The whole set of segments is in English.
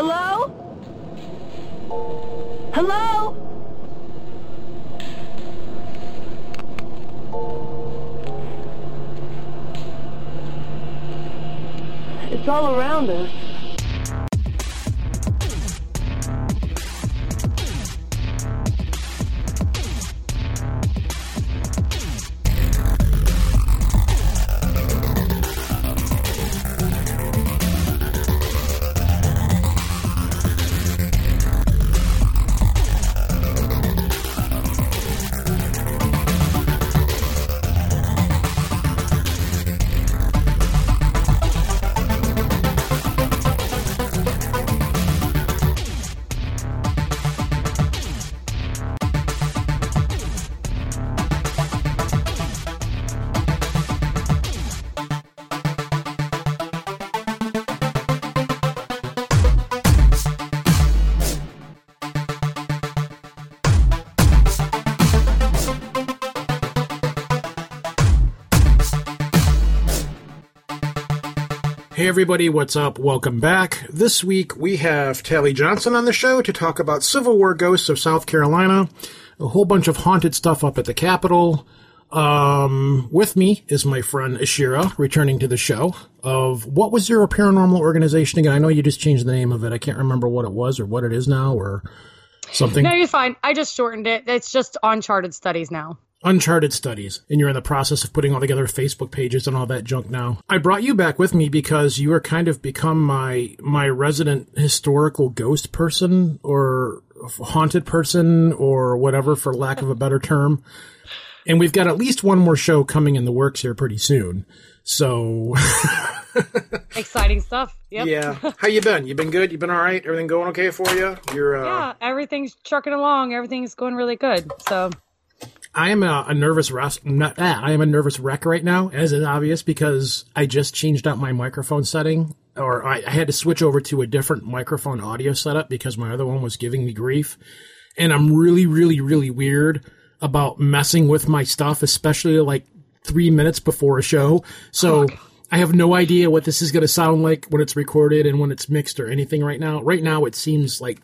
Hello? Hello? It's all around us. Everybody, what's up? Welcome back. This week we have Tally Johnson on the show to talk about Civil War ghosts of South Carolina, a whole bunch of haunted stuff up at the Capitol. Um, with me is my friend Ashira, returning to the show. Of what was your paranormal organization again? I know you just changed the name of it. I can't remember what it was or what it is now or something. No, you're fine. I just shortened it. It's just Uncharted Studies now. Uncharted Studies, and you're in the process of putting all together Facebook pages and all that junk now. I brought you back with me because you are kind of become my my resident historical ghost person or haunted person or whatever for lack of a better term. And we've got at least one more show coming in the works here pretty soon. So Exciting stuff. Yep. yeah, how you been? You been good? You been all right? Everything going okay for you? You're uh, Yeah, everything's trucking along. Everything's going really good. So, I am a, a nervous wreck. Not, ah, I am a nervous wreck right now, as is obvious, because I just changed out my microphone setting, or I, I had to switch over to a different microphone audio setup because my other one was giving me grief, and I'm really, really, really weird about messing with my stuff, especially like three minutes before a show. So. I have no idea what this is going to sound like when it's recorded and when it's mixed or anything right now. Right now, it seems like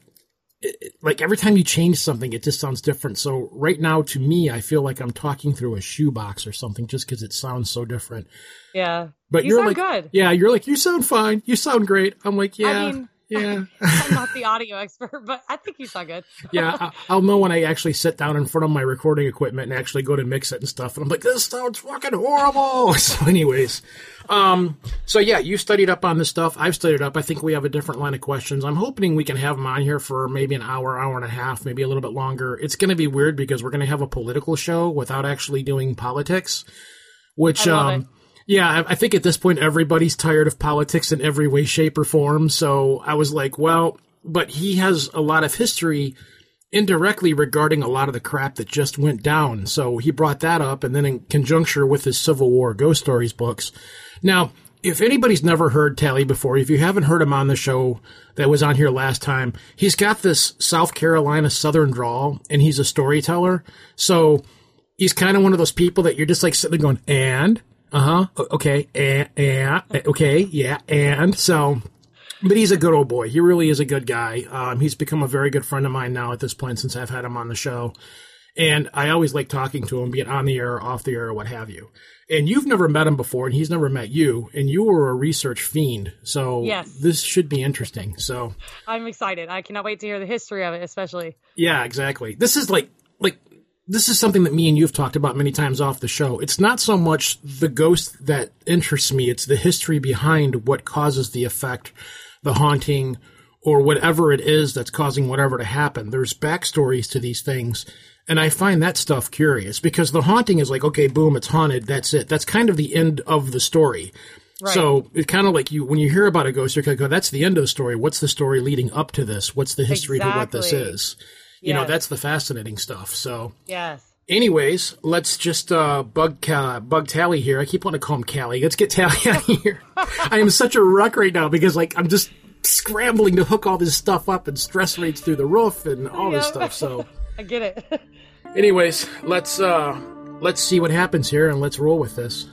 like every time you change something, it just sounds different. So right now, to me, I feel like I'm talking through a shoebox or something, just because it sounds so different. yeah. But You are like, good. yeah, you're like, you sound fine, you sound great. I'm like, yeah, I mean, yeah, I'm not the audio expert, but I think you sound good. yeah. I, I'll know when I actually sit down in front of my recording equipment and actually go to mix it and stuff. And I'm like, this sounds fucking horrible. So, anyways, um, so yeah, you studied up on this stuff. I've studied up. I think we have a different line of questions. I'm hoping we can have them on here for maybe an hour, hour and a half, maybe a little bit longer. It's going to be weird because we're going to have a political show without actually doing politics, which, um, it. Yeah, I, think at this point everybody's tired of politics in every way, shape, or form. So I was like, well, but he has a lot of history indirectly regarding a lot of the crap that just went down. So he brought that up, and then in conjunction with his Civil War Ghost Stories books. Now, if anybody's never heard Tally before, if you haven't heard him on the show that was on here last time, he's got this South Carolina Southern drawl, and he's a storyteller. So he's kind of one of those people that you're just like sitting there going, and, uh huh, okay, and, and, okay, yeah, and. So, but he's a good old boy. He really is a good guy. Um, he's become a very good friend of mine now at this point since I've had him on the show. And I always like talking to him, be it on the air, or off the air, or what have you. And you've never met him before, and he's never met you, and you were a research fiend. So Yes. this should be interesting. So I'm excited. I cannot wait to hear the history of it, especially. yeah, exactly. This is like like this is something that me and you've talked about many times off the show. It's not so much the ghost that interests me, it's the history behind what causes the effect, the haunting, or whatever it is that's causing whatever to happen. There's backstories to these things. And I find that stuff curious because the haunting is like, okay, boom, it's haunted. That's it. That's kind of the end of the story. So it's kind of like you when you hear about a ghost, you're kind of go, "That's the end of the story. What's the story leading up to this? What's the history to what this is?" You know, that's the fascinating stuff. So, Yes. anyways, let's just uh, bug Ca- bug Tally here. I keep wanting to call him Callie. Let's get Tally out of here. I am such a wreck right now because like I'm just scrambling to hook all this stuff up and stress rates through the roof and all this stuff. So, I get it. anyways, let's uh, let's see what happens here and let's roll with this.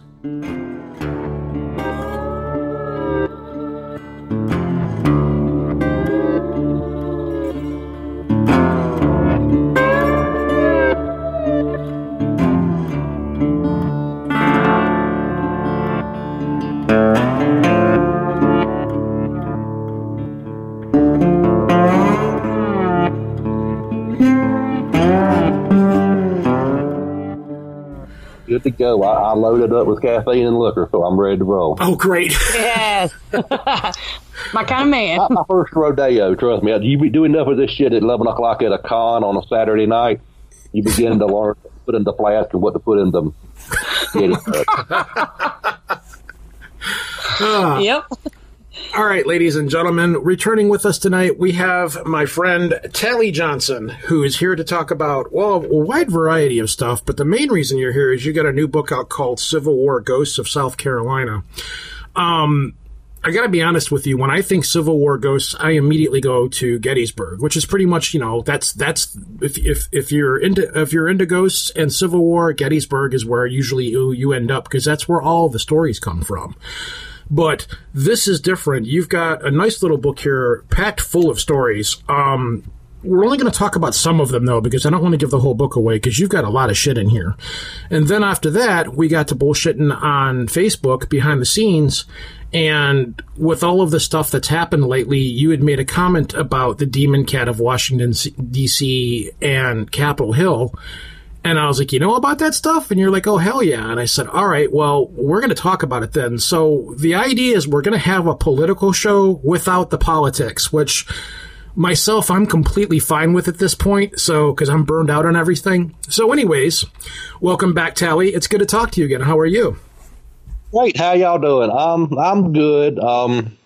Go. I, I loaded up with caffeine and liquor, so I'm ready to roll. Oh, great. Yes. My kind of man. Not my first rodeo, trust me. You be doing enough of this shit at 11 o'clock at a con on a Saturday night, you begin to learn what to put in the flask and what to put in the. Uh, yep. All right, ladies and gentlemen, returning with us tonight, we have my friend Tally Johnson, who is here to talk about, well, a wide variety of stuff. But the main reason you're here is you got a new book out called Civil War Ghosts of South Carolina. Um, I got to be honest with you. When I think Civil War ghosts, I immediately go to Gettysburg, which is pretty much, you know, that's that's if if, if you're into if you're into ghosts and Civil War, Gettysburg is where usually you, you end up because that's where all the stories come from. But this is different. You've got a nice little book here, packed full of stories. Um, we're only going to talk about some of them though, because I don't want to give the whole book away because you've got a lot of shit in here. And then after that, we got to bullshitting on Facebook behind the scenes. And with all of the stuff that's happened lately, you had made a comment about the Demon Cat of Washington, D.C. and Capitol Hill. And I was like, you know about that stuff? And you're like, oh, hell yeah. And I said, all right, well, we're going to talk about it then. So the idea is we're going to have a political show without the politics, which myself, I'm completely fine with at this point. So, because I'm burned out on everything. So, anyways, welcome back, Tally. It's good to talk to you again. How are you? Great. How y'all doing? Um, I'm good. Um,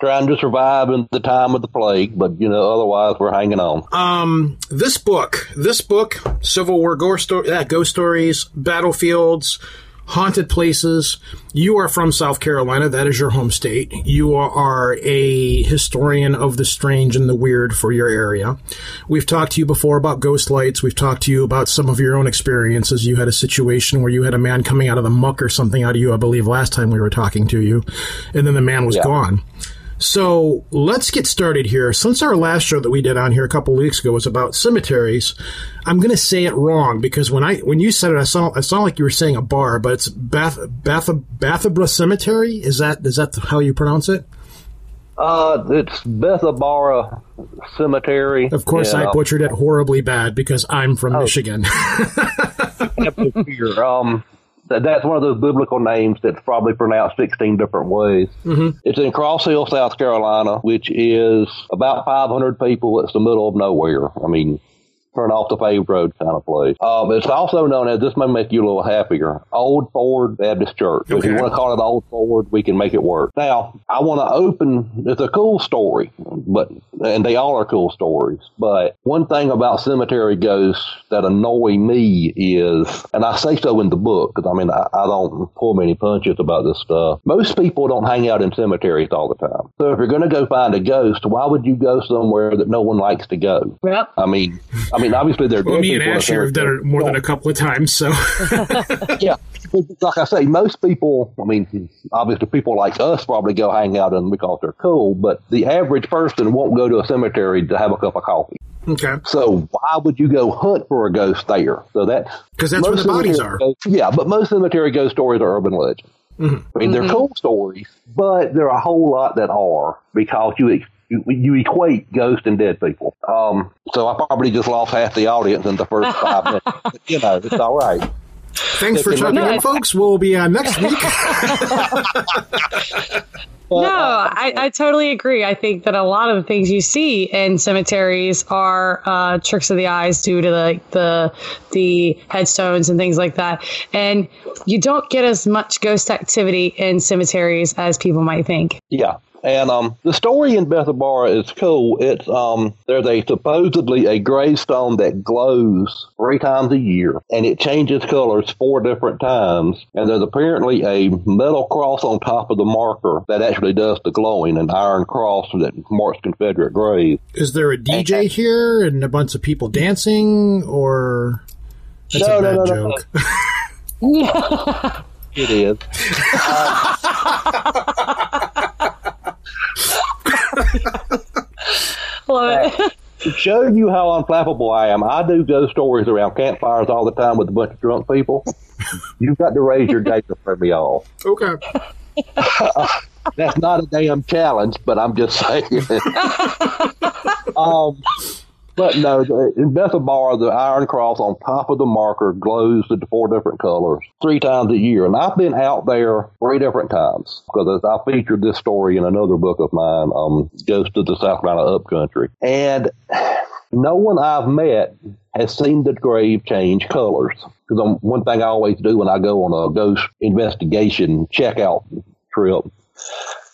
trying to survive in the time of the plague, but you know, otherwise we're hanging on. Um, this book, this book, Civil War ghost, sto- uh, ghost stories, battlefields, haunted places. You are from South Carolina. That is your home state. You are a historian of the strange and the weird for your area. We've talked to you before about ghost lights. We've talked to you about some of your own experiences. You had a situation where you had a man coming out of the muck or something out of you, I believe, last time we were talking to you, and then the man was Yeah. gone. So let's get started here. Since our last show that we did on here a couple weeks ago was about cemeteries, I'm going to say it wrong because when I when you said it, I saw I sounded like you were saying a bar, but it's Bath Bath Bathabra Cemetery. Is that is that how you pronounce it? Uh, it's Bethabara Cemetery. Of course, I butchered it horribly bad because I'm from Michigan. Um, that's one of those biblical names that's probably pronounced 16 different ways. Mm-hmm. It's in Cross Hill, South Carolina, which is about 500 people. It's the middle of nowhere. I mean, turn off the paved road kind of place. Um, it's also known as, this may make you a little happier, Old Ford Baptist Church. If you want to call it Old Ford, we can make it work. Now, I want to open, it's a cool story, but, and they all are cool stories, but one thing about cemetery ghosts that annoy me is, and I say so in the book, because I mean, I, I don't pull many punches about this stuff. Most people don't hang out in cemeteries all the time. So if you're going to go find a ghost, why would you go somewhere that no one likes to go? Yep. I mean, I mean, obviously they're well, dead me and people in a Ash here have done it more than a couple of times, so yeah. Like I say, most people, I mean, obviously people like us probably go hang out in them because they're cool, but the average person won't go to a cemetery to have a cup of coffee. okay. So why would you go hunt for a ghost there? So that 'Cause that's where most the bodies are. ghosts- yeah, but most cemetery ghost stories are urban legends. Mm-hmm. I mean, they're cool stories, but there are a whole lot that are because you ex- you, you equate ghosts and dead people. Um, so I probably just lost half the audience in the first five minutes. But, you know, it's all right. Thanks for checking in, folks. We'll be on next week. No, I, I totally agree. I think that a lot of the things you see in cemeteries are uh, tricks of the eyes due to the, the the headstones and things like that. And you don't get as much ghost activity in cemeteries as people might think. Yeah. And um, the story in Bethabara is cool. It's um, there's a supposedly a gravestone that glows three times a year, and it changes colors four different times. And there's apparently a metal cross on top of the marker that actually does the glowing, an iron cross that marks Confederate graves. Is there a DJ here and a bunch of people dancing, or that's No, a no, bad no, no, joke? It is. Love it. To show you how unflappable I am, I do ghost stories around campfires all the time with a bunch of drunk people. You've got to raise your game for me all. Okay. That's not a damn challenge, but I'm just saying. um, But no, in Bethabara, the Iron Cross on top of the marker glows in four different colors three times a year. And I've been out there three different times because I featured this story in another book of mine, um, Ghost of the South Carolina Upcountry. And no one I've met has seen the grave change colors. Because one thing I always do when I go on a ghost investigation checkout trip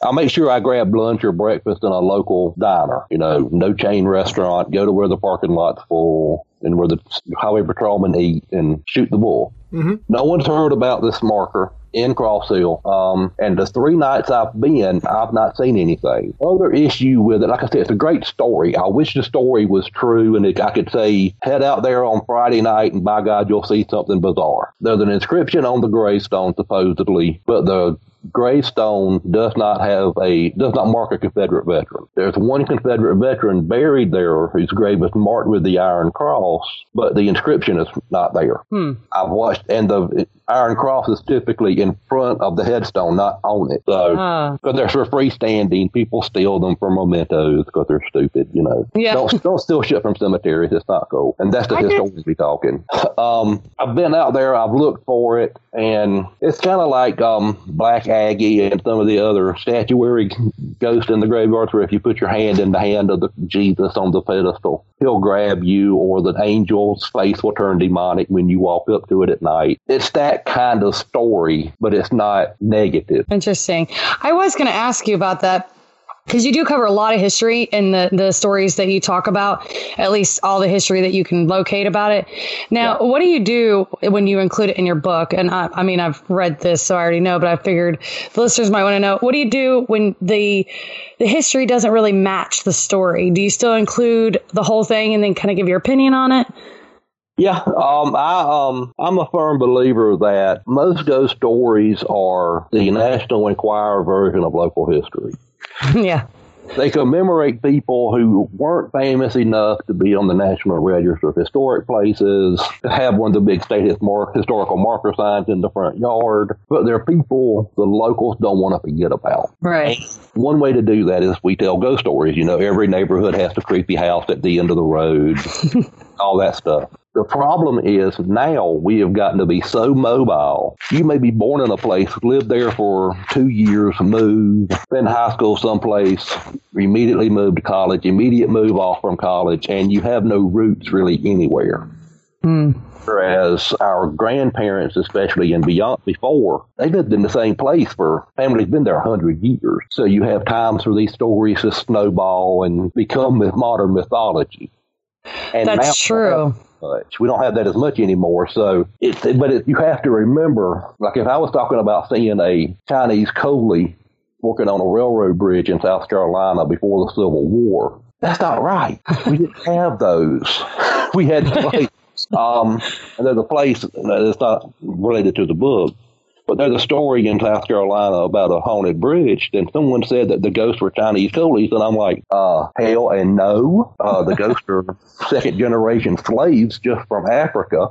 I'll make sure I grab lunch or breakfast in a local diner. You know, no chain restaurant. Go to where the parking lot's full and where the highway patrolmen eat and shoot the bull. Mm-hmm. No one's heard about this marker in Cross Hill. Um, and the three nights I've been, I've not seen anything. Other issue with it, like I said, it's a great story. I wish the story was true and it, I could say, head out there on Friday night and by God, you'll see something bizarre. There's an inscription on the gravestone, supposedly, but the gravestone does not have a does not mark a Confederate veteran. There's one Confederate veteran buried there whose grave is marked with the Iron Cross, but the inscription is not there. Hmm. I've watched, and the Iron Cross is typically in front of the headstone, not on it. So, because uh. they're for freestanding, people steal them for mementos because they're stupid. You know, yeah. don't don't steal shit from cemeteries. It's not cool, and that's the historians be talking. Um, I've been out there. I've looked for it, and it's kind of like um, Black Aggie and some of the other statuary ghosts in the graveyards, where if you put your hand in the hand of the Jesus on the pedestal, he'll grab you, or the angel's face will turn demonic when you walk up to it at night. It's that kind of story, but it's not negative. Interesting. I was going to ask you about that because you do cover a lot of history in the, the stories that you talk about, at least all the history that you can locate about it. Now, yeah. what do you do when you include it in your book? And I, I mean, I've read this, so I already know, but I figured the listeners might want to know what do you do when the the history doesn't really match the story? Do you still include the whole thing and then kind of give your opinion on it? Yeah, um, I um, I'm a firm believer that most ghost stories are the National Enquirer version of local history. yeah. They commemorate people who weren't famous enough to be on the National Register of Historic Places, to have one of the big state historical marker signs in the front yard, but they're people the locals don't want to forget about. Right. One way to do that is we tell ghost stories. You know, every neighborhood has a creepy house at the end of the road, all that stuff. The problem is now we have gotten to be so mobile. You may be born in a place, live there for two years, move, in high school someplace, immediately move to college, immediate move off from college, and you have no roots really anywhere. Mm. Whereas our grandparents, especially and beyond before, they lived in the same place for families been there a hundred years. So you have times for these stories to snowball and become modern mythology. And That's now, true much. We don't have that as much anymore. So it's, but it, you have to remember, like if I was talking about seeing a Chinese coolie working on a railroad bridge in South Carolina before the Civil War, that's not right. We didn't have those. We had place, um, and there's a place that's not related to the book, but there's a story in South Carolina about a haunted bridge. And someone said that the ghosts were Chinese coolies, and I'm like, uh, hell and no. Uh, the ghosts are second generation slaves just from Africa.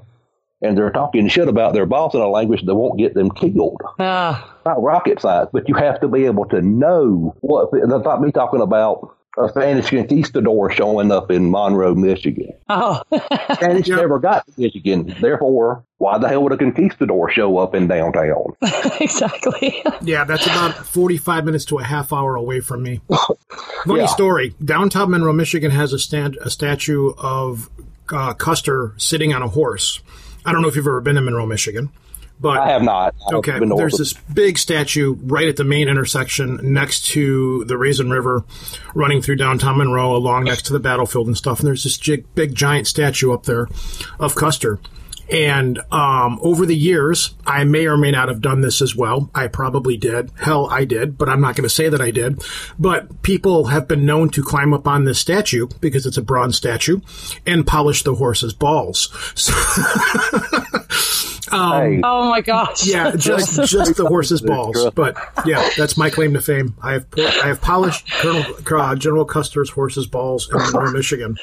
And they're talking shit about their boss in a language that won't get them killed. Uh. Not rocket science, but you have to be able to know what. That's not me talking about a Spanish conquistador showing up in Monroe, Michigan. Oh, Spanish yep. never got to Michigan. Therefore, why the hell would a conquistador show up in downtown? exactly. yeah, that's about 45 minutes to a half hour away from me. Funny yeah. story. Downtown Monroe, Michigan has a, stand, a statue of uh, Custer sitting on a horse. I don't know if you've ever been to Monroe, Michigan. But I have not. I okay, there's this big statue right at the main intersection next to the Raisin River, running through downtown Monroe, along next to the battlefield and stuff. And there's this big, big giant statue up there of Custer. And um, over the years, I may or may not have done this as well. I probably did. Hell, I did, but I'm not going to say that I did. But people have been known to climb up on this statue because it's a bronze statue and polish the horse's balls. So Um, oh my gosh! Yeah, just just the horse's balls. But yeah, that's my claim to fame. I have I have polished Colonel uh, General Custer's horse's balls in Monroe, Michigan.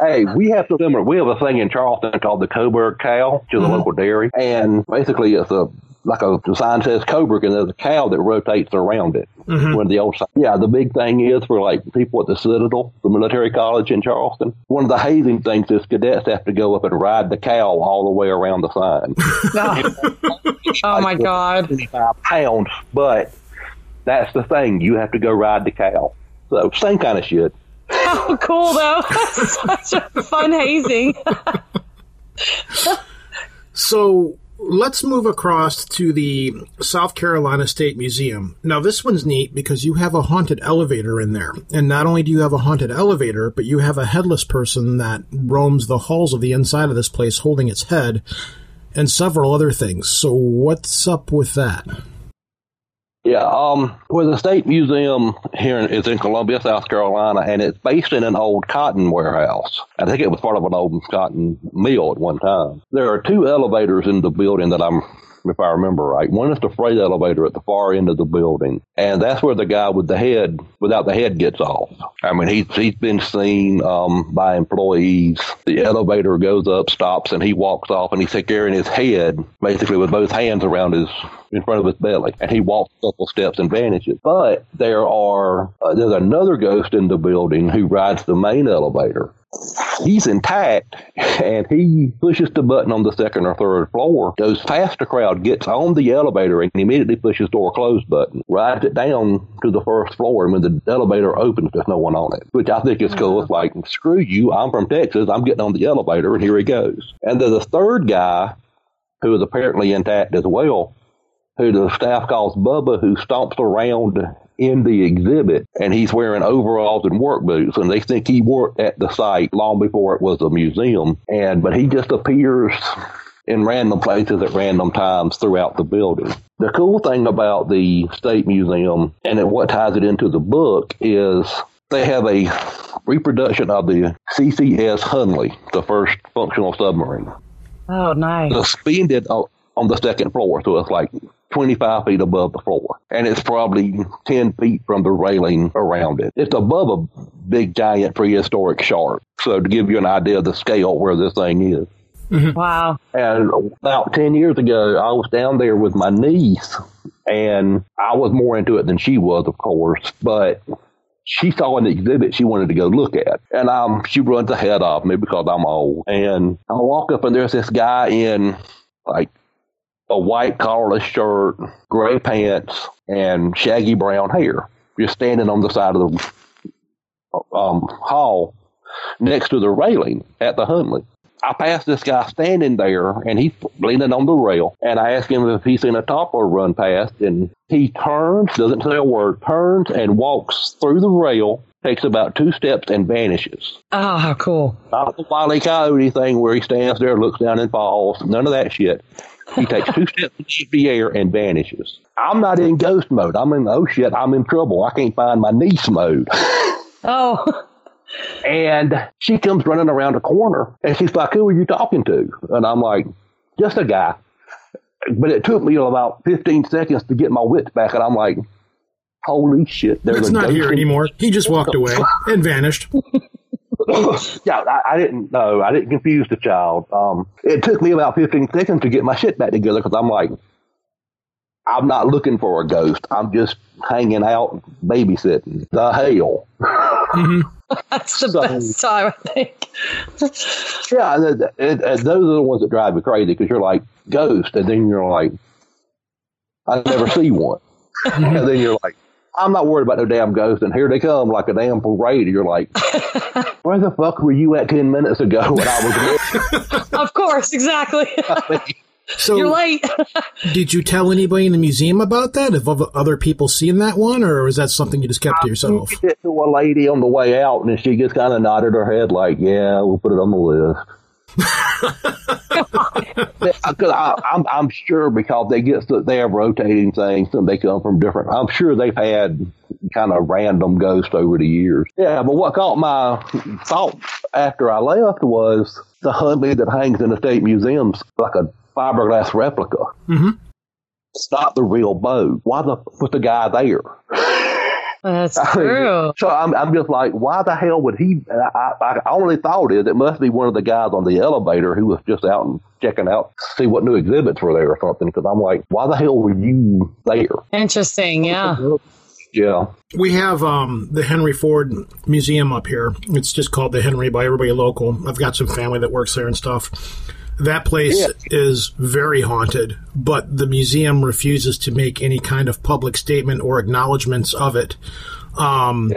Hey, we have similar. We have a thing in Charleston called the Coburg cow, which is mm-hmm. a local dairy, and basically it's a like a the sign says Coburg, and there's a cow that rotates around it. Mhm. When the old yeah, the big thing is for like people at the Citadel, the military college in Charleston. One of the hazing things is cadets have to go up and ride the cow all the way around the sign. oh my god. 25 pounds, but that's the thing. You have to go ride the cow. So same kind of shit. How cool though. Such a fun hazing. So let's move across to the South Carolina State Museum. Now, this one's neat because you have a haunted elevator in there. And not only do you have a haunted elevator, but you have a headless person that roams the halls of the inside of this place holding its head and several other things. So, what's up with that? Yeah, um, well, the state museum here is in Columbia, South Carolina, and it's based in an old cotton warehouse. I think it was part of an old cotton mill at one time. There are two elevators in the building that I'm, if I remember right. One is the freight elevator at the far end of the building, and that's where the guy with the head, without the head, gets off. I mean, he's he's been seen um, by employees. The elevator goes up, stops, and he walks off, and he's carrying his head basically with both hands around his in front of his belly, and he walks a couple steps and vanishes. But there are uh, there's another ghost in the building who rides the main elevator. He's intact, and he pushes the button on the second or third floor, goes past the crowd, gets on the elevator, and immediately pushes door close button, rides it down to the first floor, and when the elevator opens, there's no one on it, which I think is cool. It's uh-huh. like, screw you, I'm from Texas, I'm getting on the elevator, and here he goes. And there's a third guy who is apparently intact as well, who the staff calls Bubba, who stomps around in the exhibit, and he's wearing overalls and work boots, and they think he worked at the site long before it was a museum. And but he just appears in random places at random times throughout the building. The cool thing about the State Museum and what ties it into the book is they have a reproduction of the CSS Hunley, the first functional submarine Oh, nice. suspended on, on the second floor, so it's like 25 feet above the floor. And it's probably 10 feet from the railing around it. It's above a big, giant prehistoric shark. So to give you an idea of the scale where this thing is. Wow. And about 10 years ago, I was down there with my niece, and I was more into it than she was, of course, but she saw an exhibit she wanted to go look at. And um, she runs ahead of me because I'm old. And I walk up, and there's this guy in like a white collarless shirt, gray pants, and shaggy brown hair, just standing on the side of the um, hall next to the railing at the Hunley. I passed this guy standing there, and he's leaning on the rail. And I asked him if he's seen a toppler run past, and he turns, doesn't say a word, turns and walks through the rail, takes about two steps, and vanishes. Oh, how cool. Not the Wile E. Coyote thing where he stands there, looks down, and falls. None of that shit. He takes two steps into the air and vanishes. I'm not in ghost mode. I'm in, oh shit, I'm in trouble. I can't find my niece mode. Oh, And she comes running around the corner and she's like, Who are you talking to? And I'm like, Just a guy. But it took me about 15 seconds to get my wits back. And I'm like, Holy shit. There's It's not here anymore. He just walked away and vanished. yeah, I, I didn't know. I didn't confuse the child. Um, it took me about 15 seconds to get my shit back together because I'm like, I'm not looking for a ghost. I'm just hanging out, babysitting. The hell. that's the So- best time, I think. Yeah, and, and, and those are the ones that drive me crazy because you're like ghost, and then you're like, I never see one, and then you're like, I'm not worried about no damn ghost, and here they come like a damn parade. You're like, where the fuck were you at ten minutes ago when I was Of course, exactly. there? So, You're late. did you tell anybody in the museum about that? Have other- other people seen that one, or is that something you just kept to yourself? it to a lady on the way out, and she just kind of nodded her head like, "Yeah, we'll put it on the list." Because I'm, I'm sure because they get they have rotating things and they come from different. I'm sure they've had kind of random ghosts over the years. Yeah, but what caught my thought after I left was the Hunley that hangs in the state museums like a fiberglass replica. Mhm. It's not the real boat. Why the was the guy there? That's I mean, true. So I'm, I'm just like, why the hell would he? I, I, I only thought is it must be one of the guys on the elevator who was just out and checking out, see what new exhibits were there or something. Because I'm like, why the hell were you there? Interesting. Yeah. Yeah. We have um, the Henry Ford Museum up here. It's just called the Henry by everybody local. I've got some family that works there and stuff. That place Yeah. is very haunted, but the museum refuses to make any kind of public statement or acknowledgments of it. Um,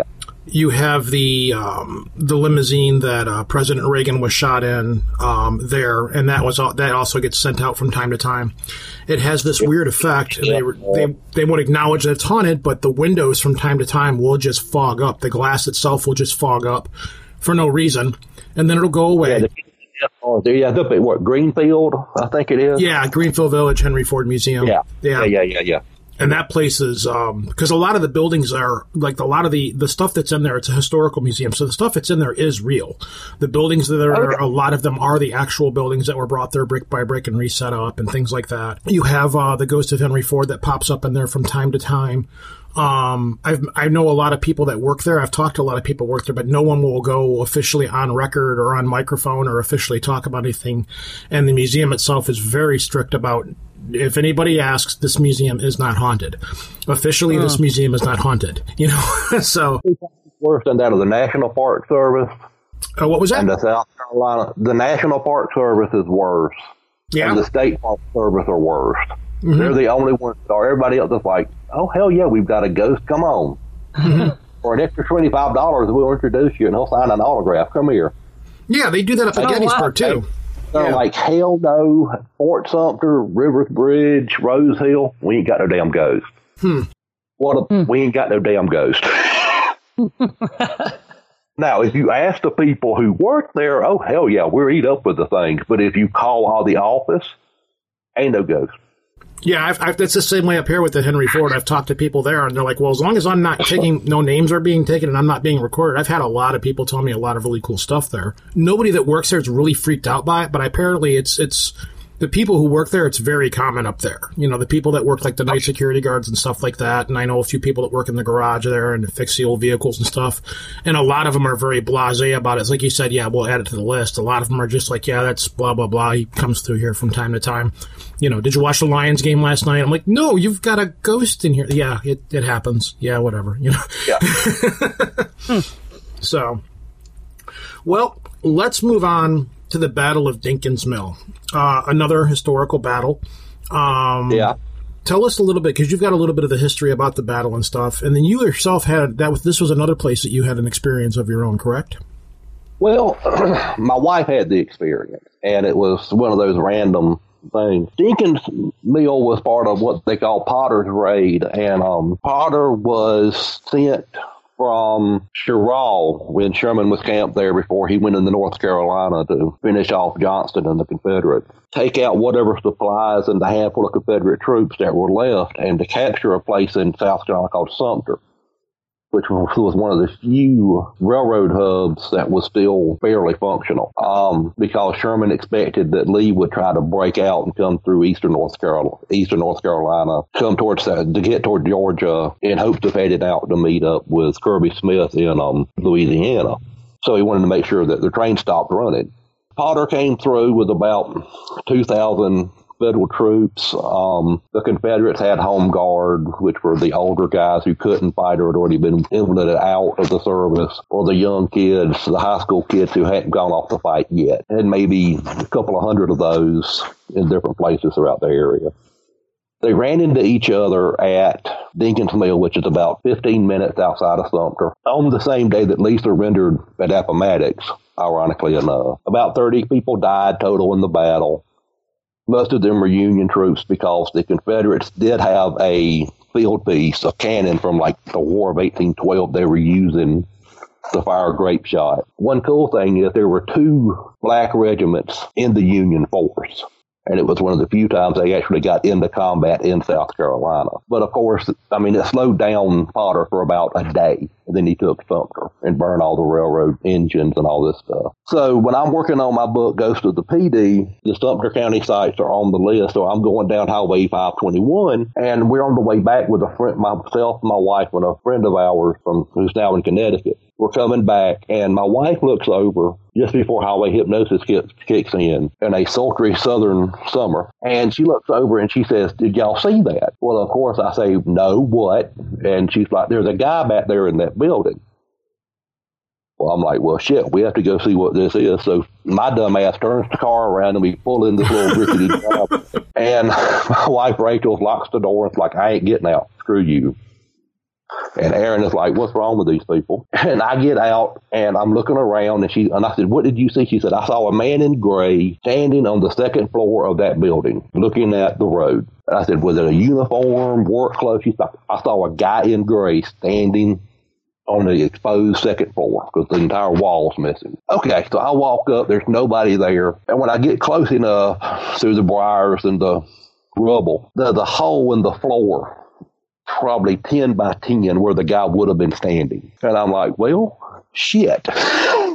You have the um, the limousine that uh, President Reagan was shot in um, there, and that was that also gets sent out from time to time. It has this weird effect. and They they they won't acknowledge that it's haunted, but the windows from time to time will just fog up. The glass itself will just fog up for no reason, and then it'll go away. Yeah, yeah, up at what Greenfield, I think it is. Yeah, Greenfield Village Henry Ford Museum. yeah, yeah, yeah, yeah, yeah. and that place is because a lot of the buildings are like a lot of the the stuff that's in there. It's a historical museum, so the stuff that's in there is real. The buildings that are Okay. a lot of them are the actual buildings that were brought there brick by brick and reset up and things like that. You have uh, the ghost of Henry Ford that pops up in there from time to time. Um, I've, I know a lot of people that work there. I've talked to a lot of people who work there, but no one will go officially on record or on microphone or officially talk about anything. And the museum itself is very strict about if anybody asks, this museum is not haunted. Officially, this museum is not haunted. You know, so Worse than that of the National Park Service uh, what was and that? the South Carolina. The National Park Service is worse, Yeah, and the State Park Service are worse. Mm-hmm. They're the only ones that are. Everybody else is like, oh hell yeah, we've got a ghost. Come on. For an extra twenty five dollars, we'll introduce you and he'll sign an autograph. Come here. yeah, they do that up at Oh, Gettysburg wow. too. They're Yeah. like, hell no, Fort Sumter, River Bridge, Rose Hill, we ain't got no damn ghost. Hmm. What a, we ain't got no damn ghost. now, if you ask the people who work there, oh hell yeah, we're eat up with the things. But if you call all the office, ain't no ghost. Yeah, I've, I've, that's the same way up here with the Henry Ford. I've talked to people there, and they're like, "Well, as long as I'm not taking, no names are being taken, and I'm not being recorded." I've had a lot of people tell me a lot of really cool stuff there. Nobody that works there is really freaked out by it, but apparently, it's it's the people who work there. It's very common up there. You know, the people that work like the night security guards and stuff like that. And I know a few people that work in the garage there and fix the old vehicles and stuff. And a lot of them are very blasé about it. It's like you said, yeah, we'll add it to the list. A lot of them are just like, yeah, that's blah blah blah. He comes through here from time to time you know, did you watch the Lions game last night? I'm like, no, you've got a ghost in here. Yeah, it, it happens. Yeah, whatever. You know. Yeah. So, well, let's move on to the Battle of Dingle's Mill, uh, another historical battle. Um, yeah. Tell us a little bit because you've got a little bit of the history about the battle and stuff, and then you yourself had that. This was another place that you had an experience of your own, correct? Well, my wife had the experience, and it was one of those random things. Dingle's Mill was part of what they call Potter's Raid, and um, Potter was sent from Sherall when Sherman was camped there before he went into North Carolina to finish off Johnston and the Confederates. Take out whatever supplies and the handful of Confederate troops that were left, and to capture a place in South Carolina called Sumter which was one of the few railroad hubs that was still fairly functional. Um, because Sherman expected that Lee would try to break out and come through eastern North Carolina, eastern North Carolina, come towards to get toward Georgia in hopes of heading out to meet up with Kirby Smith in um, Louisiana. So he wanted to make sure that the train stopped running. Potter came through with about 2,000 federal troops. Um, the Confederates had home guard, which were the older guys who couldn't fight or had already been invalided out of the service, or the young kids, the high school kids who hadn't gone off to fight yet, and maybe a couple of hundred of those in different places throughout the area. They ran into each other at Dingle's Mill, which is about 15 minutes outside of Sumter, on the same day that Lee surrendered at Appomattox, ironically enough. About 30 people died total in the battle. Most of them were Union troops because the Confederates did have a field piece, a cannon from like the War of 1812 they were using to fire grape shot. One cool thing is there were two black regiments in the Union force. And it was one of the few times they actually got into combat in South Carolina. But of course, I mean, it slowed down Potter for about a day, and then he took Sumter and burned all the railroad engines and all this stuff. So when I'm working on my book, Ghost of the Pee Dee, the Sumter County sites are on the list. So I'm going down Highway 521, and we're on the way back with a friend, myself, my wife, and a friend of ours from who's now in Connecticut. We're coming back, and my wife looks over just before highway hypnosis kicks, kicks in in a sultry southern summer. And she looks over and she says, Did y'all see that? Well, of course, I say, No, what? And she's like, There's a guy back there in that building. Well, I'm like, well, shit, we have to go see what this is. So my dumb ass turns the car around and we pull in this little rickety drive. And my wife Rachel locks the door it's like, I ain't getting out. Screw you. And Aaron is like, "What's wrong with these people?" And I get out and I'm looking around, and she and I said, "What did you see?" She said, "I saw a man in gray standing on the second floor of that building, looking at the road." And I said, "Was it a uniform, work clothes?" She said, "I saw a guy in gray standing." On the exposed second floor because the entire wall's missing. Okay, so I walk up, there's nobody there. And when I get close enough through the briars and the rubble, a hole in the floor probably 10 by 10 where the guy would have been standing. And I'm like, well, shit.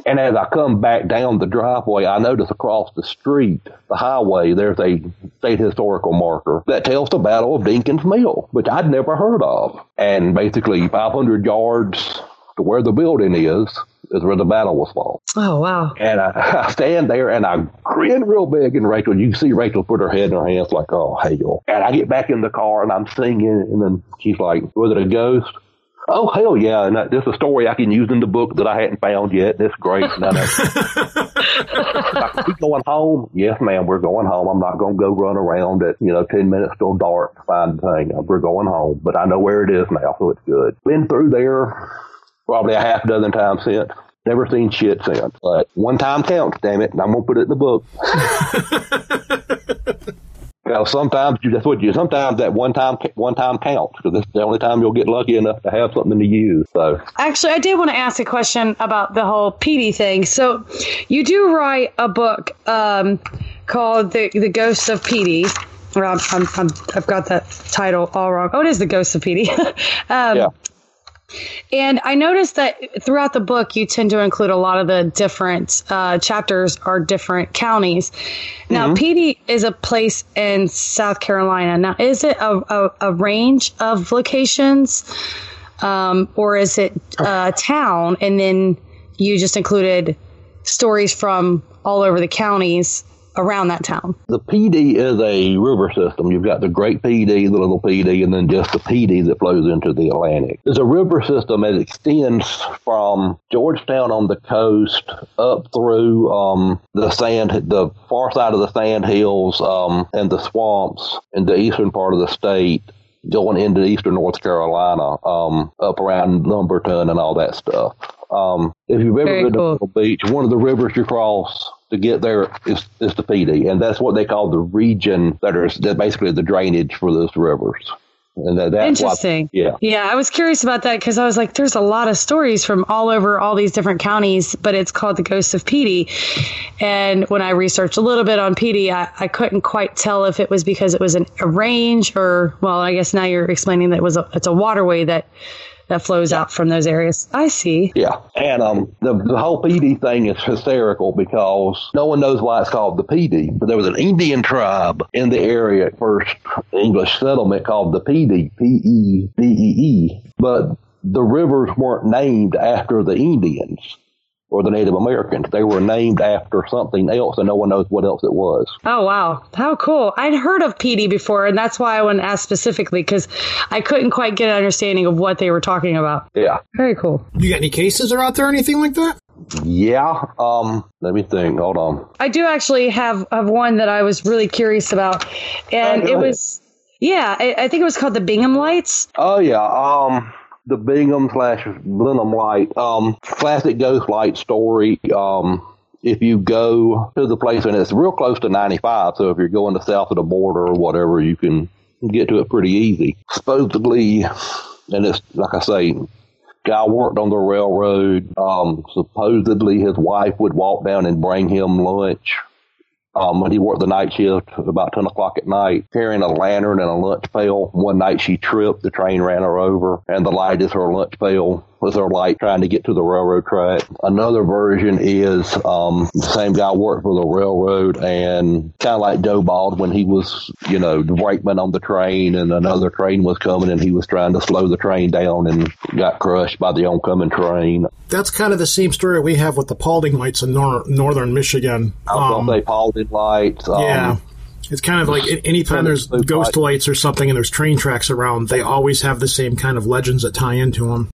And as I come back down the driveway, I notice across the street, the highway, there's a state historical marker that tells the Battle of Dingle's Mill, which I'd never heard of. And basically, 500 yards to where the building is, is where the battle was fought. Oh, wow. And I, I, stand there and I grin real big. And Rachel, you can see Rachel put her head in her hands like, oh, hell. And I get back in the car and I'm singing. And then she's like, was it a ghost? Oh, hell yeah. And that, this is a story I can use in the book that I hadn't found yet. That's great. And I, we going home? Yes, ma'am. We're going home. I'm not going to go run around at, you know, 10 minutes till dark to find the thing. We're going home. But I know where it is now, so it's good. Been through there probably a half dozen times since. Never seen shit since. But one time counts, damn it. And I'm gonna put it in the book. you know, sometimes you that's what you. Sometimes that one time one time counts because it's the only time you'll get lucky enough to have something to use. So actually, I did want to ask a question about the whole Pee Dee thing. So you do write a book um, called the the Ghosts of Pee Dee. I'm, I'm, i have got that title all wrong. Oh, it is the Ghosts of Pee Dee. um, yeah. And I noticed that throughout the book, you tend to include a lot of the different uh, chapters are different counties. Now, mm-hmm. Pee Dee is a place in South Carolina. Now, is it a, a, a range of locations, um, or is it a town? And then you just included stories from all over the counties around that town? The Pee Dee is a river system. You've got the Great Pee Dee, the Little Pee Dee, and then just the Pee Dee that flows into the Atlantic. There's a river system that extends from Georgetown on the coast up through um, the sand, the far side of the sand hills um, and the swamps in the eastern part of the state going into eastern North Carolina, um, up around Lumberton and all that stuff. Um, if you've ever Very been cool. to Myrtle Beach, one of the rivers you cross to get there is, is the Dee, and that's what they call the region that is that basically the drainage for those rivers. And that, that's Interesting. Yeah. Yeah. I was curious about that because I was like, there's a lot of stories from all over all these different counties, but it's called the Ghosts of Pee Dee. And when I researched a little bit on Pee Dee, I, I couldn't quite tell if it was because it was an, a range or, well, I guess now you're explaining that it was a, it's a waterway that that flows yeah. out from those areas. I see. Yeah, and um, the, the whole Pee Dee thing is hysterical because no one knows why it's called the Pee Dee, but there was an Indian tribe in the area at first English settlement called the PD, P E D E E, but the rivers weren't named after the Indians or the Native Americans. They were named after something else, and no one knows what else it was. Oh wow, how cool! I'd heard of Pee Dee before, and that's why I want to ask specifically because I couldn't quite get an understanding of what they were talking about. Yeah, very cool. Do you got any cases are out there, anything like that? Yeah. Um. Let me think. Hold on. I do actually have have one that I was really curious about, and oh, it was. Yeah, I, I think it was called the Bingham Lights. Oh yeah. Um the Bingham slash Blenheim Light, um, classic ghost light story. Um, if you go to the place and it's real close to 95, so if you're going to south of the border or whatever, you can get to it pretty easy. Supposedly, and it's like I say, guy worked on the railroad. Um, supposedly his wife would walk down and bring him lunch um, when he worked the night shift about 10 o'clock at night, carrying a lantern and a lunch pail. One night she tripped, the train ran her over, and the light is her lunch pail with their light trying to get to the railroad track. Another version is um, the same guy worked for the railroad and kind of like Joe Baldwin, he was, you know, the brakeman on the train and another train was coming and he was trying to slow the train down and got crushed by the oncoming train. That's kind of the same story we have with the Paulding lights in nor- northern Michigan. I Um, they Paulding lights. Um, yeah. It's kind of like anytime there's ghost lights or something and there's train tracks around, they always have the same kind of legends that tie into them.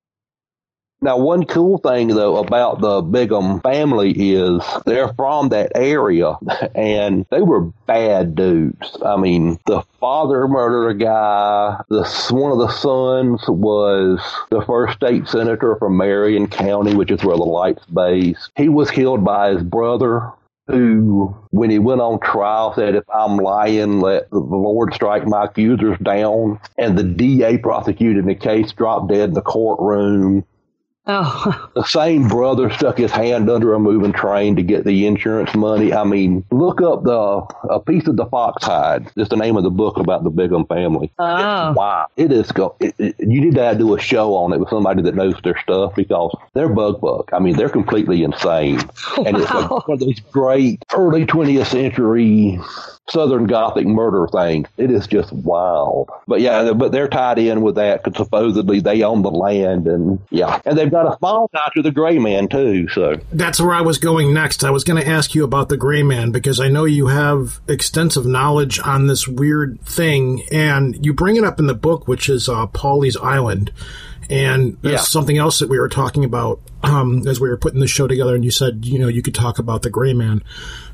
Now, one cool thing though about the Bigham family is they're from that area, and they were bad dudes. I mean, the father murdered a guy. The one of the sons was the first state senator from Marion County, which is where the light's based. He was killed by his brother. Who, when he went on trial, said, If I'm lying, let the Lord strike my accusers down. And the DA prosecuting the case dropped dead in the courtroom. Oh, The same brother stuck his hand under a moving train to get the insurance money. I mean, look up the a piece of the fox hide. It's the name of the book about the Bigham family. oh. Wow, it is. Go, it, it, you need to do a show on it with somebody that knows their stuff because they're bug bug. I mean, they're completely insane, and it's like Wow. one of these great early 20th century Southern Gothic murder thing. It is just wild. But yeah, but they're tied in with that because supposedly they own the land, and yeah, and they've got a small tie to the Gray Man too. So That's where I was going next. I was going to ask you about the Gray Man because I know you have extensive knowledge on this weird thing, and you bring it up in the book, which is uh, Pawleys Island. And there's Yeah. something else that we were talking about um, as we were putting the show together, and you said, you know, you could talk about the Gray Man.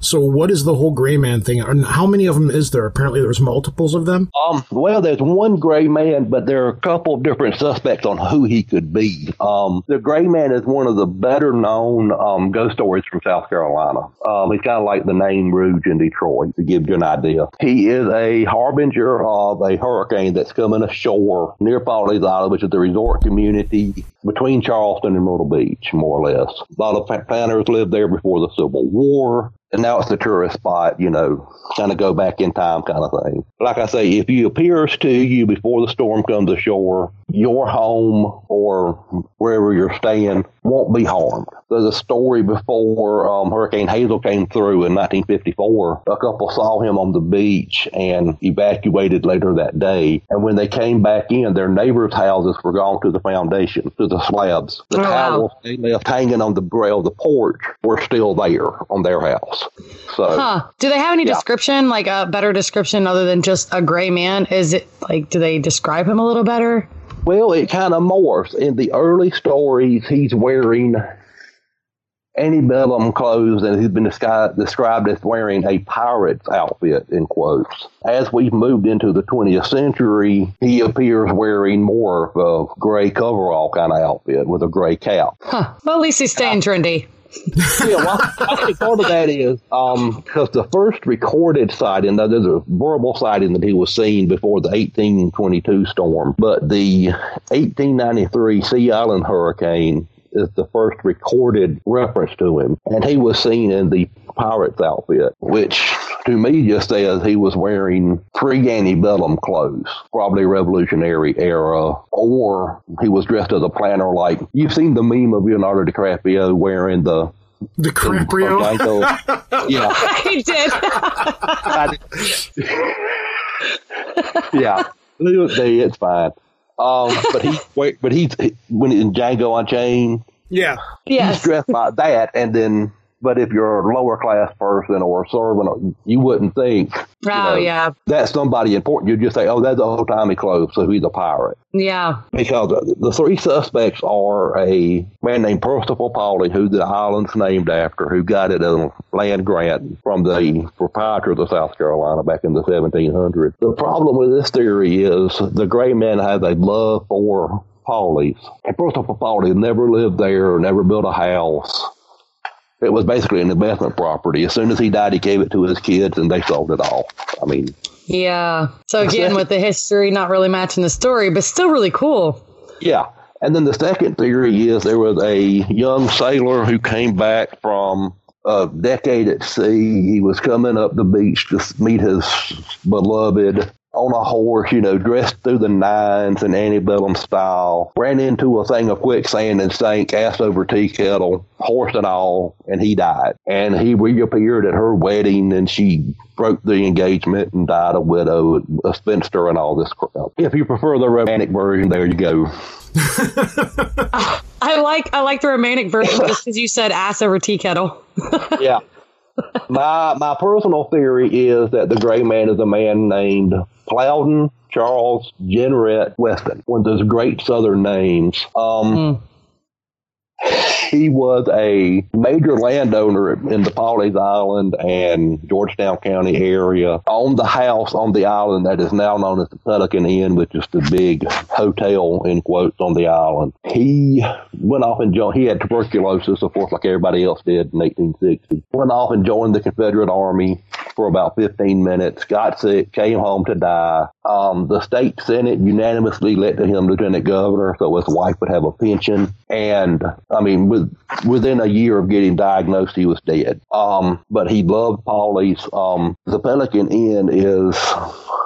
So, what is the whole Gray Man thing? And how many of them is there? Apparently, there's multiples of them. Um, well, there's one gray man, but there are a couple of different suspects on who he could be. Um, the gray man is one of the better known um, ghost stories from South Carolina. Um, he's kind of like the Nain Rouge in Detroit, to give you an idea. He is a harbinger of a hurricane that's coming ashore near Pawleys Island, which is the resort community between Charleston and Myrtle Beach, more or less. A lot of planters lived there before the Civil War and now it's the tourist spot, you know, kind of go back in time kind of thing. Like I say, if he appears to you before the storm comes ashore, your home or wherever you're staying won't be harmed. There's a story before um, Hurricane Hazel came through in 1954. A couple saw him on the beach and evacuated later that day. And when they came back in, their neighbors' houses were gone to the foundation, to the slabs. The Oh, wow. towels they left hanging on the rail of the porch were still there on their house. So Huh. Do they have any Yeah. description, like a better description other than just a gray man? Is it like, do they describe him a little better? Well, it kind of morphs. In the early stories, he's wearing antebellum clothes and he's been descri- described as wearing a pirate's outfit, in quotes. As we've moved into the 20th century, he appears wearing more of a gray coverall kind of outfit with a gray cap. Huh. Well, at least he's staying trendy. Yeah, well, I think part of that is um, because the first recorded sighting, now there's a verbal sighting that he was seen before the 1822 storm, but the 1893 Sea Island hurricane is the first recorded reference to him, and he was seen in the pirate's outfit, which to me just says he was wearing pre-antebellum clothes, probably Revolutionary era, or he was dressed as a planter. Like you've seen the meme of Leonardo DiCaprio wearing the The Craprio. Django. yeah, he did. yeah. Look, It's fine. Um, but he, wait, but he's when in Django Unchained, Yeah. Yeah. He's dressed like that, and then. But if you're a lower class person or a servant, you wouldn't think. you Oh, know, yeah. That's somebody important. You'd just say, "Oh, that's a old timey clothes," so he's a pirate. Yeah. Because the- three suspects are a man named Percival Pauling, who the island's named after, who got it a land grant from the proprietor of the South Carolina back in the 1700s. The problem with this theory is the gray man has a love for Pawleys. And Percival Pauling never lived there, never built a house. It was basically an investment property. As soon as he died, he gave it to his kids, and they sold it all. I mean, Yeah. So again, with the history not really matching the story, but still really cool. Yeah. And then the second theory is there was a young sailor who came back from a decade at sea. He was coming up the beach to meet his beloved on a horse, you know, dressed through the nines in antebellum style, ran into a thing of quicksand and sank ass over tea kettle, horse and all, and he died. And he reappeared at her wedding and she broke the engagement and died a widow, a spinster, and all this crap. If you prefer the romantic version, there you go. I like I like the romantic version just because you said ass over tea kettle. yeah. My my personal theory is that the gray man is a man named Plowden Charles Jeanneret Weston, one of those great Southern names. Um, mm he was a major landowner in the Pawleys Island and Georgetown County area, owned the house on the island that is now known as the Pelican Inn, which is the big hotel in quotes on the island. He went off and joined, he had tuberculosis, of course, like everybody else did in 1860. Went off and joined the Confederate Army for about 15 minutes, got sick, came home to die. Um, the state Senate unanimously elected him lieutenant governor, so his wife would have a pension. And I mean, with, within a year of getting diagnosed, he was dead. Um, but he loved Pawleys. Um, the Pelican Inn is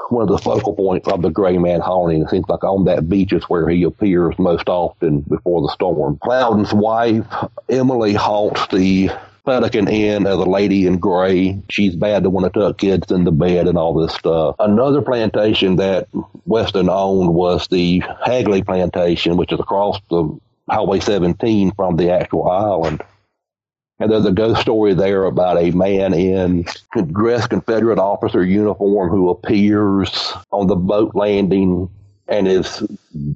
one of the focal points of the Gray Man haunting. It seems like on that beach is where he appears most often before the storm. Plowden's wife, Emily, haunts the Pelican Inn as a lady in gray. She's bad to want to tuck kids in the bed and all this stuff. Another plantation that Weston owned was the Hagley Plantation, which is across the Highway 17 from the actual island. And there's a ghost story there about a man in dressed Confederate officer uniform who appears on the boat landing and his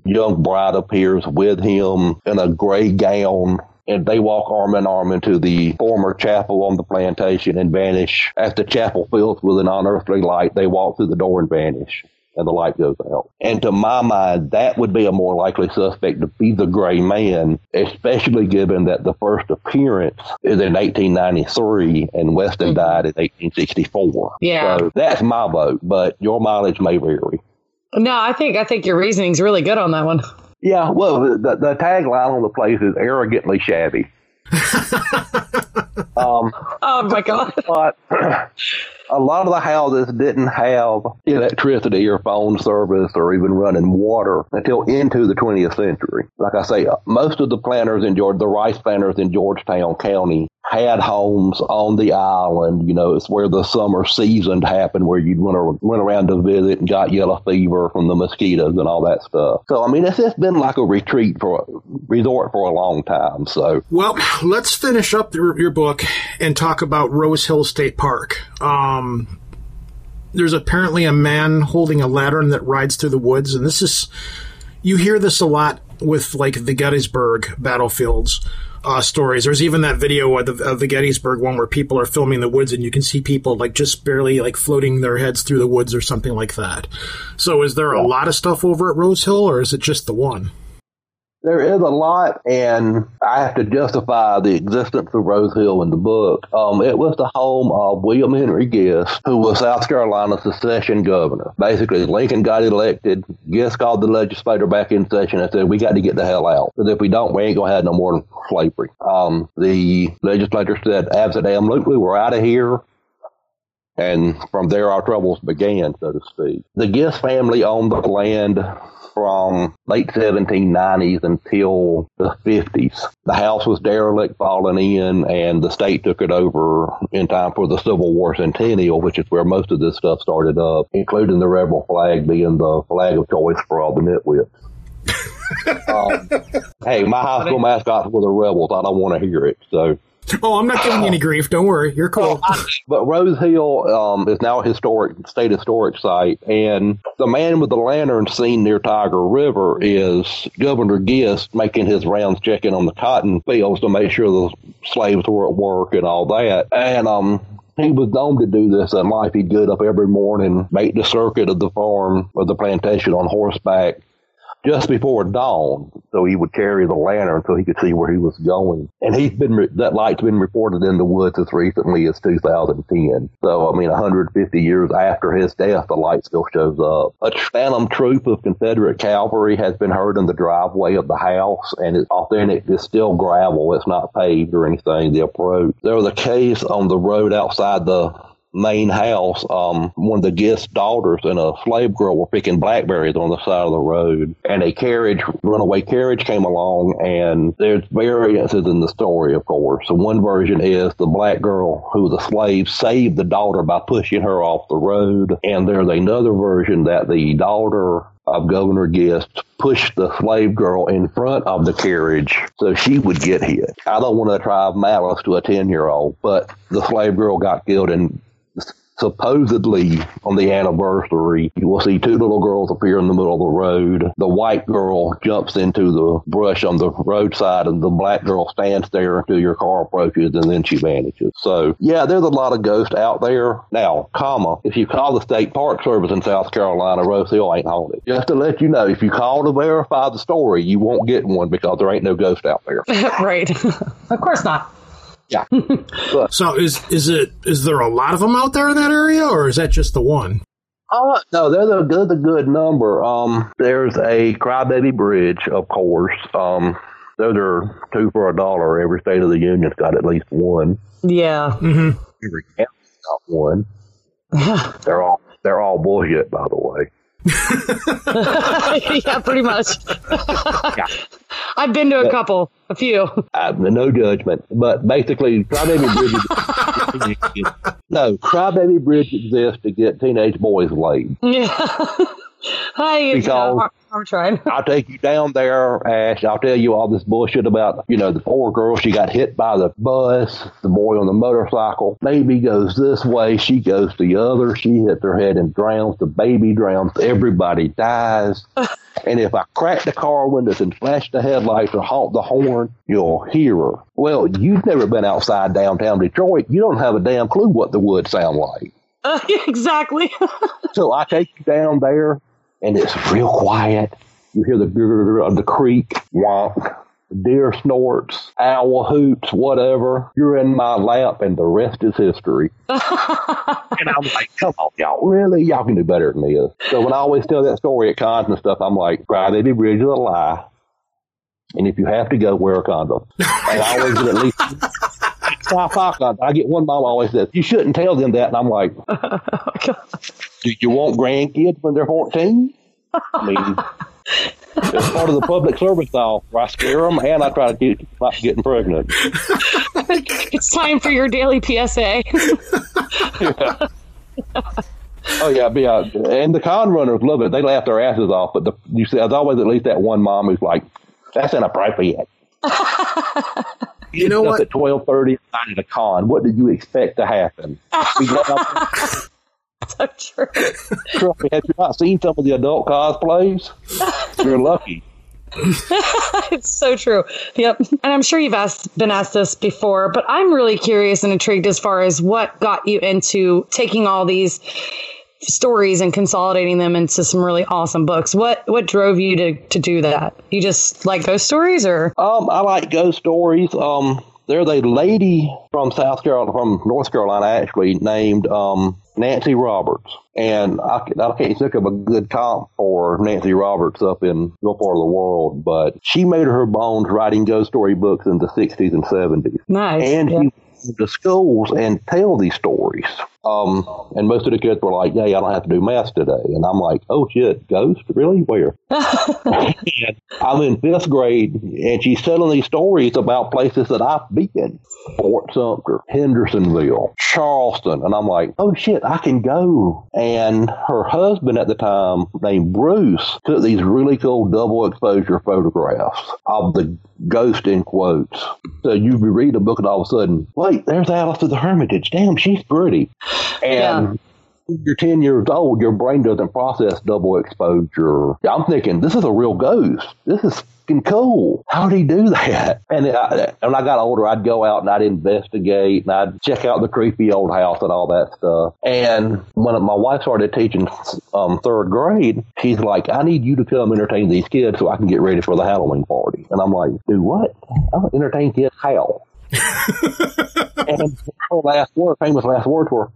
young bride appears with him in a gray gown and they walk arm in arm into the former chapel on the plantation and vanish. As the chapel fills with an unearthly light, they walk through the door and vanish and the light goes out. And to my mind, that would be a more likely suspect to be the gray man, especially given that the first appearance is in 1893 and Weston mm-hmm. died in 1864. Yeah. So that's my vote, but your mileage may vary. No, I think I think your reasoning's really good on that one. Yeah, well, the, the tagline on the place is arrogantly shabby. Um, oh my god! But a lot of the houses didn't have electricity or phone service or even running water until into the 20th century. Like I say, most of the planters in Georgia, the rice planters in Georgetown County, had homes on the island. You know, it's where the summer season happened, where you'd run, run around to visit and got yellow fever from the mosquitoes and all that stuff. So, I mean, it's just been like a retreat for a resort for a long time. So, well, let's finish up your, your book and talk about Rose Hill State Park. Um, there's apparently a man holding a lantern that rides through the woods, and this is you hear this a lot with like the Gettysburg battlefields uh, stories. There's even that video of the, of the, Gettysburg one where people are filming the woods and you can see people like just barely like floating their heads through the woods or something like that. So is there a lot of stuff over at Rose Hill or is it just the one? There is a lot, and I have to justify the existence of Rose Hill in the book. Um, it was the home of William Henry Gist, who was South Carolina's secession governor. Basically, Lincoln got elected. Gist called the legislature back in session and said, "We got to get the hell out, because if we don't, we ain't gonna have no more slavery." Um, the legislature said, "Absolutely, we're out of here." And from there, our troubles began, so to speak. The Gist family owned the land from late 1790s until the 50s. The house was derelict, fallen in, and the state took it over in time for the Civil War centennial, which is where most of this stuff started up, including the rebel flag being the flag of choice for all the nitwits. um, hey, my high school mascot were the rebels. I don't want to hear it. So Oh, I'm not giving you any grief. Don't worry. You're cool. But Rose Hill um, is now a historic state historic site, and the man with the lantern seen near Tiger River is Governor Gist making his rounds, checking on the cotton fields to make sure the slaves were at work and all that. And um, he was known to do this in life. He'd get up every morning, make the circuit of the farm or the plantation on horseback, just before dawn. So he would carry the lantern so he could see where he was going. And he's been re- that light's been reported in the woods as recently as 2010. So I mean, 150 years after his death, the light still shows up. A phantom troop of Confederate cavalry has been heard in the driveway of the house, and it's authentic. It's still gravel. It's not paved or anything. The approach. There was a case on the road outside the main house, um, one of the Gist's daughters and a slave girl were picking blackberries on the side of the road, and a carriage, runaway carriage, came along, and there's variances in the story, of course. So one version is the black girl who a slave saved the daughter by pushing her off the road, and there's another version that the daughter of Governor Gist pushed the slave girl in front of the carriage so she would get hit. I don't want to drive malice to a 10 year old, but the slave girl got killed and supposedly on the anniversary, you will see two little girls appear in the middle of the road. The white girl jumps into the brush on the roadside, and the black girl stands there until your car approaches, and then she vanishes. So, yeah, there's a lot of ghosts out there. Now, comma, if you call the State Park Service in South Carolina, Rose Hill ain't haunted. Just to let you know, if you call to verify the story, you won't get one because there ain't no ghost out there. right. of course not. Yeah. So is is it is there a lot of them out there in that area, or is that just the one? Oh no, there's a there's a good number. Um, there's a Crybaby Bridge, of course. Um, those are two for a dollar. Every state of the union's got at least one. Yeah. Mm-hmm. Every county's got one. they're all they're all bullshit, by the way. yeah, pretty much. I've been to a couple, a few. Uh, no judgment, but basically, Crybaby Bridge. no, Crybaby Bridge exists to get teenage boys laid. Yeah. Hi, Because- I'm trying. I'll take you down there, Ash. I'll tell you all this bullshit about, you know, the poor girl. She got hit by the bus, the boy on the motorcycle. Baby goes this way, she goes the other. She hits her head and drowns. The baby drowns. Everybody dies. and if I crack the car windows and flash the headlights or honk the horn, you'll hear her. Well, you've never been outside downtown Detroit. You don't have a damn clue what the woods sound like. Uh, exactly. So I take you down there, and it's real quiet. You hear the grrr of the creek, wonk, deer snorts, owl hoots, whatever. You're in my lap, and the rest is history. and I'm like, come on, y'all, really? Y'all can do better than this. So when I always tell that story at cons and stuff, I'm like, Crybaby Bridge is a lie. And if you have to go, wear a condom. And I always get at least five five condoms. I get one mom always says, you shouldn't tell them that. And I'm like, do you want grandkids when they're 14? I mean, it's part of the public service now. I scare them and I try to keep them not getting pregnant. it's time for your daily PSA. Oh yeah, yeah, and the con runners love it. They laugh their asses off. But the, you see, there's always at least that one mom who's like, "That's inappropriate." You know Up what? At twelve thirty at a con, what did you expect to happen? We so true. Trust me, have you not seen some of the adult cosplays? You're lucky. it's so true. Yep. And I'm sure you've asked been asked this before, but I'm really curious and intrigued as far as what got you into taking all these stories and consolidating them into some really awesome books. What what drove you to to do that? You just like ghost stories or Um, I like ghost stories. Um, there's a lady from South Carolina, from North Carolina, actually named um, Nancy Roberts, and I, I can't think of a good comp for Nancy Roberts up in your part of the world, but she made her bones writing ghost story books in the 60s and 70s nice. and Yeah. he went to schools and tell these stories. Um, and most of the kids were like, "Hey, I don't have to do math today," and I'm like, "Oh shit, ghost? Really? Where?" I'm in fifth grade, and she's telling these stories about places that I've been: Fort Sumter, Hendersonville, Charleston, and I'm like, "Oh shit, I can go." And her husband at the time, named Bruce, took these really cool double exposure photographs of the ghost in quotes. So you read a book, and all of a sudden, wait, there's Alice of the Hermitage. Damn, she's pretty. And you're 10 years old, your brain doesn't process double exposure. I'm thinking, this is a real ghost. This is cool. How did he do that? And I, when I got older, I'd go out and I'd investigate and I'd check out the creepy old house and all that stuff. And when my wife started teaching um, third grade, she's like, I need you to come entertain these kids so I can get ready for the Halloween party. And I'm like, do what? I'll entertain kids how? And her last word, famous last words were,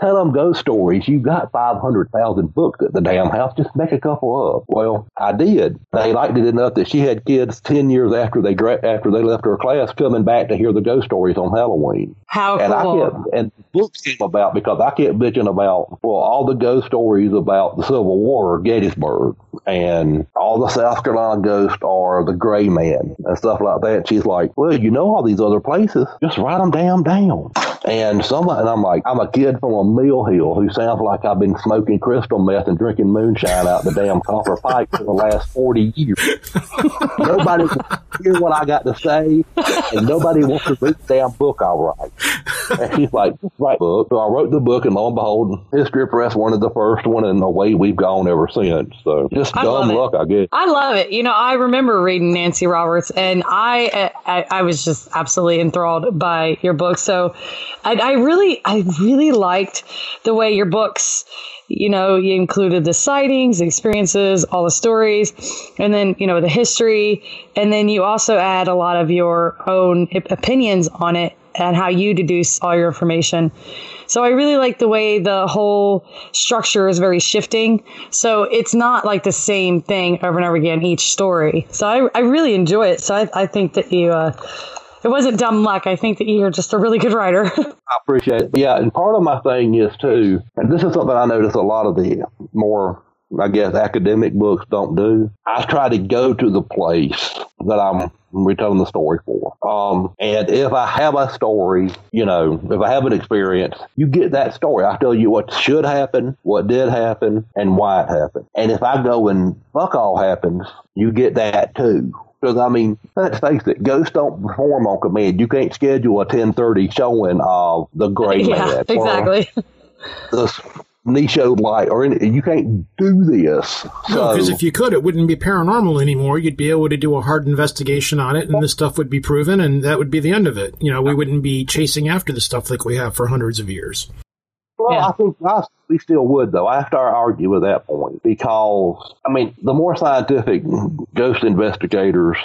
"Tell them ghost stories. You got five hundred thousand books at the damn house. Just make a couple up." Well, I did. They liked it enough that she had kids ten years after they after they left her class coming back to hear the ghost stories on Halloween. How and cool! I kept, and books came about because I kept bitching about well all the ghost stories about the Civil War, Gettysburg, and all the South Carolina ghosts are the Gray Man and stuff like that. She's like, "Well, you know all these other places. Just write them damn down." And somebody, and I'm like, I'm a kid from a mill hill who sounds like I've been smoking crystal meth and drinking moonshine out the damn copper pipe for the last 40 years. nobody can hear what I got to say, and nobody wants to read the damn book I write. And she's like, write book. So I wrote the book, and lo and behold, History Press wanted the first one, and away we've gone ever since. So just I dumb luck, I guess. I love it. You know, I remember reading Nancy Roberts, and I I, I was just absolutely enthralled by your book. So, I, I really I really liked the way your books. You know, you included the sightings, the experiences, all the stories, and then you know the history, and then you also add a lot of your own opinions on it and how you deduce all your information. So I really like the way the whole structure is very shifting. So it's not like the same thing over and over again each story. So I, I really enjoy it. So I, I think that you, uh, it wasn't dumb luck. I think that you're just a really good writer. I appreciate it. Yeah, and part of my thing is too, and this is something I notice a lot of the more, I guess, academic books don't do. I try to go to the place that I'm retelling the story for. Um, and if I have a story, you know, if I have an experience, you get that story. I tell you what should happen, what did happen, and why it happened. And if I go and fuck all happens, you get that too. Because I mean, let's face it, ghosts don't perform on command. You can't schedule a ten thirty showing of the Gray yeah, Man or exactly. the Nisho light, or any, you can't do this. No, So because if you could, it wouldn't be paranormal anymore. You'd be able to do a hard investigation on it, and this stuff would be proven, and that would be the end of it. You know, we wouldn't be chasing after the stuff like we have for hundreds of years. Well, Yeah. I think I, we still would, though. I have to argue with that point because, I mean, the more scientific ghost investigators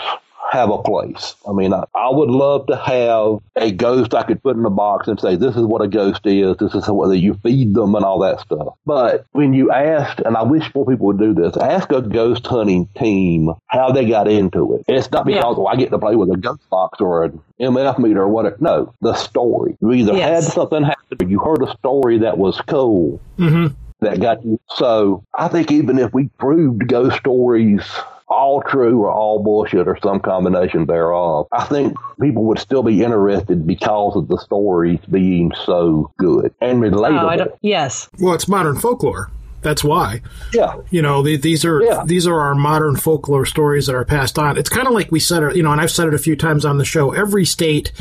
have a place. I mean, I, I would love to have a ghost I could put in a box and say, this is what a ghost is, this is what you feed them and all that stuff. But when you ask, and I wish more people would do this, ask a ghost hunting team how they got into it. It's not because, Yeah. oh, I get to play with a ghost box or an EMF meter or whatever. No, the story. You either Yes. had something happen or you heard a story that was cool Mm-hmm. that got you. So I think even if we proved ghost stories all true or all bullshit or some combination thereof, I think people would still be interested because of the stories being so good and relatable. Oh, I yes. Well, it's modern folklore. That's why. yeah. You know, the, these are Yeah. these are our modern folklore stories that are passed on. It's kind of like we said, it, you know, and I've said it a few times on the show. Every state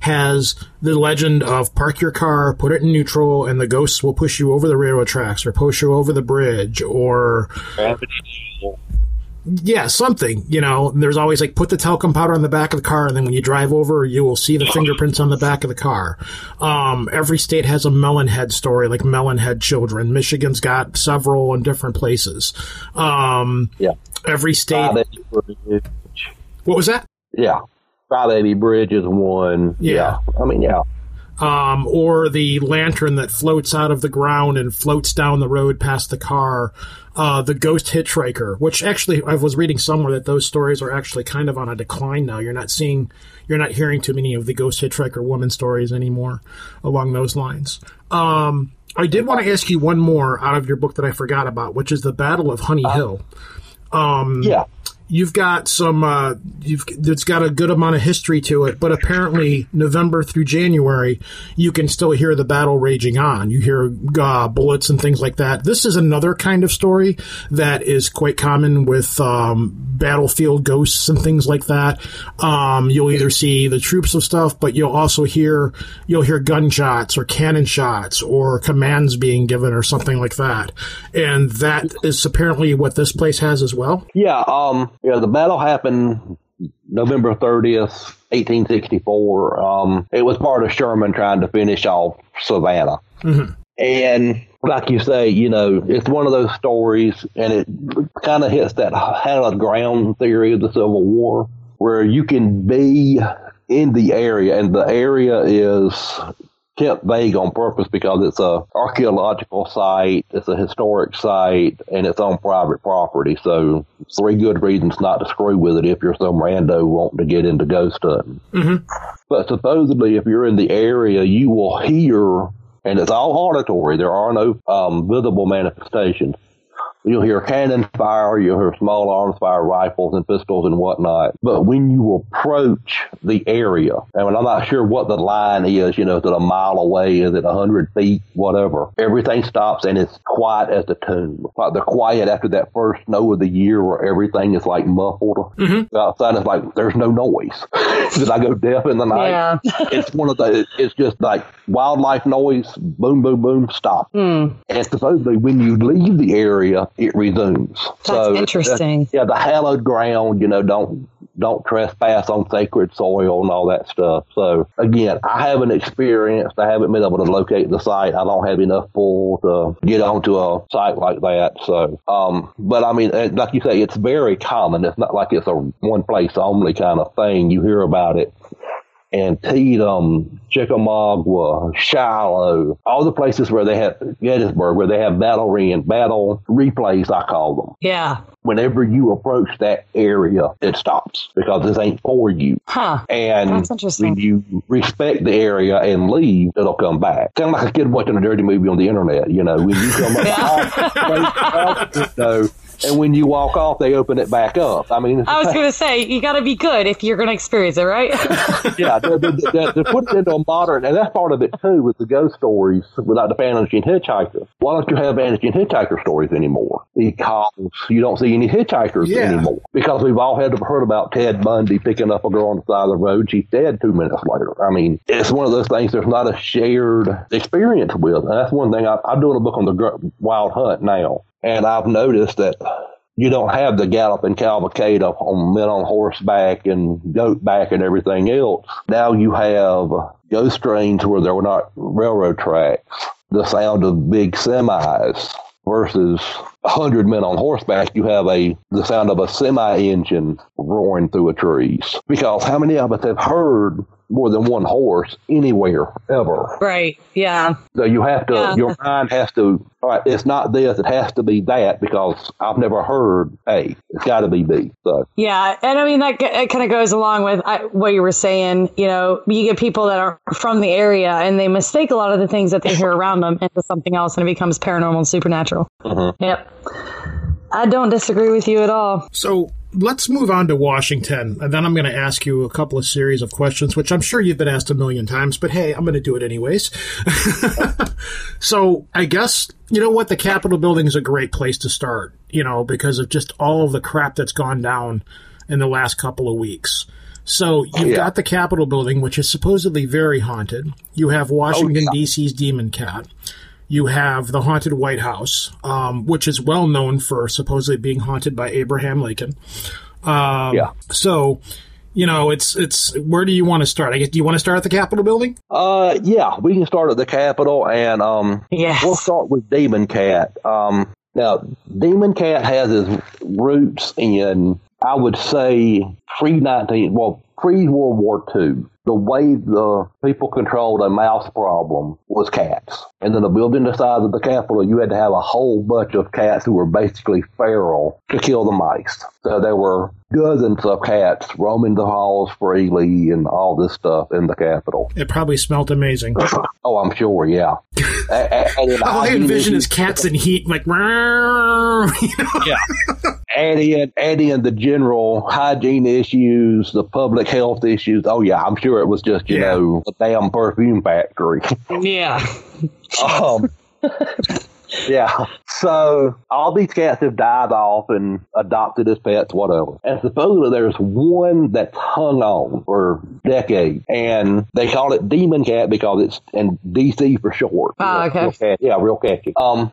has the legend of park your car, put it in neutral, and the ghosts will push you over the railroad tracks or push you over the bridge or yeah, something. You know, there's always like put the talcum powder on the back of the car, and then when you drive over, you will see the fingerprints on the back of the car. Um, every state has a melon head story, like melon head children. Michigan's got several in different places. Um, Yeah. every state. Five eighty bridge. What was that? Yeah. Five eighty bridge is one. Yeah. I mean, yeah. Um, or the lantern that floats out of the ground and floats down the road past the car. Uh, the ghost hitchhiker, which actually I was reading somewhere that those stories are actually kind of on a decline now. You're not seeing, you're not hearing too many of the ghost hitchhiker woman stories anymore along those lines. Um, I did want to ask you one more out of your book that I forgot about, which is the Battle of Honey Hill. Um, Yeah. You've got some uh, you've it's got a good amount of history to it but apparently november through january you can still hear the battle raging on. You hear uh, bullets and things like that. This is another kind of story that is quite common with um, battlefield ghosts and things like that. Um, you'll either see the troops of stuff but you'll also hear you'll hear gunshots or cannon shots or commands being given or something like that. And that is apparently what this place has as well. Yeah, um, yeah, the battle happened November 30th, 1864. Um, it was part of Sherman trying to finish off Savannah. And like you say, you know, it's one of those stories, and it kind of hits that hallowed ground theory of the Civil War, where you can be in the area, and the area is kept vague on purpose because it's a archaeological site, it's a historic site, and it's on private property. So three good reasons not to screw with it if you're some rando wanting to get into ghost hunting. But supposedly, if you're in the area, you will hear, and it's all auditory. There are no um, visible manifestations. You'll hear cannon fire, you'll hear small arms fire rifles and pistols and whatnot. But when you approach the area, and I'm not sure what the line is, you know, is it a mile away? Is it a hundred feet? Whatever. Everything stops and it's quiet as the tomb. Like the quiet after that first snow of the year where everything is like muffled. Outside it's like there's no noise. Did I go deaf in the night? Yeah. it's one of the it's just like wildlife noise boom boom boom stop Hmm. and supposedly when you leave the area it resumes. That's interesting. yeah the hallowed ground you know don't don't trespass on sacred soil and all that stuff. So again i haven't experienced i haven't been able to locate the site. I don't have enough pull to get onto a site like that. So um but i mean like you say it's very common. It's not like it's a one place only kind of thing. You hear about it Antietam, Chickamauga, Shiloh, all the places where they have Gettysburg, where they have battle ring battle replays, I call them. Yeah. Whenever you approach that area, it stops because this ain't for you. Huh. And That's interesting. when you respect the area and leave, it'll come back. Kind of like a kid watching a dirty movie on the internet. You know, when you come up, you know, and when you walk off, they open it back up. I mean, I was going to say, you got to be good if you're going to experience it, right? yeah, to, to, to, to put it into a modern, and that's part of it too with the ghost stories without the Vanishing Hitchhiker. Why don't you have Vanishing Hitchhiker stories anymore? Because you don't see any hitchhikers Yeah. anymore. Because we've all had heard about Ted Bundy picking up a girl on the side of the road. She's dead two minutes later. I mean, it's one of those things there's not a shared experience with. And that's one thing I, I'm doing a book on the gr- wild hunt now. And I've noticed that you don't have the gallop and cavalcade of on men on horseback and goat back and everything else. Now you have ghost trains where there were not railroad tracks, the sound of big semis versus hundred men on horseback. You have a the sound of a semi engine roaring through a trees. Because how many of us have heard more than one horse anywhere ever? right. Yeah. So you have to, Yeah. your mind has to, all right, it's not this, it has to be that because I've never heard A. It's got to be B. So, Yeah, and I mean that kind of goes along with I, what you were saying. You know, you get people that are from the area and they mistake a lot of the things that they hear around them into something else, and it becomes paranormal and supernatural. Mm-hmm. Yep, I don't disagree with you at all. So let's move on to Washington, and then I'm going to ask you a couple of series of questions, which I'm sure you've been asked a million times, but hey, I'm going to do it anyways. so I guess you know what the Capitol building is a great place to start, you know, because of just all of the crap that's gone down in the last couple of weeks. So you've Yeah. got the Capitol building, which is supposedly very haunted. You have oh, Washington yeah. D.C.'s Demon Cat. You have the haunted White House, um, which is well known for supposedly being haunted by Abraham Lincoln. Um, yeah. So, you know, it's it's where do you want to start? I guess do you want to start at the Capitol building? Uh, yeah, we can start at the Capitol and, um, Yes. we'll start with Demon Cat. Um, now, Demon Cat has its roots in, I would say, pre 19, well, pre World War II. The way the people controlled a mouse problem was cats. And then the building the size of the Capitol, you had to have a whole bunch of cats who were basically feral to kill the mice. So there were dozens of cats roaming the halls freely and all this stuff in the Capitol. It probably smelt amazing. Oh, I'm sure, yeah. A- a- and All I hygiene envision issues- is cats in heat, like. "Meow," you know? yeah. add in add in the general hygiene issues, the public health issues. Oh yeah, I'm sure it was just you Yeah. know a damn perfume factory. Yeah. um, yeah. So all these cats have died off and adopted as pets, whatever. And supposedly there's one that's hung on for decades, and they call it Demon Cat because it's in DC for short. Ah, okay. Real cat- yeah, real catchy. Um,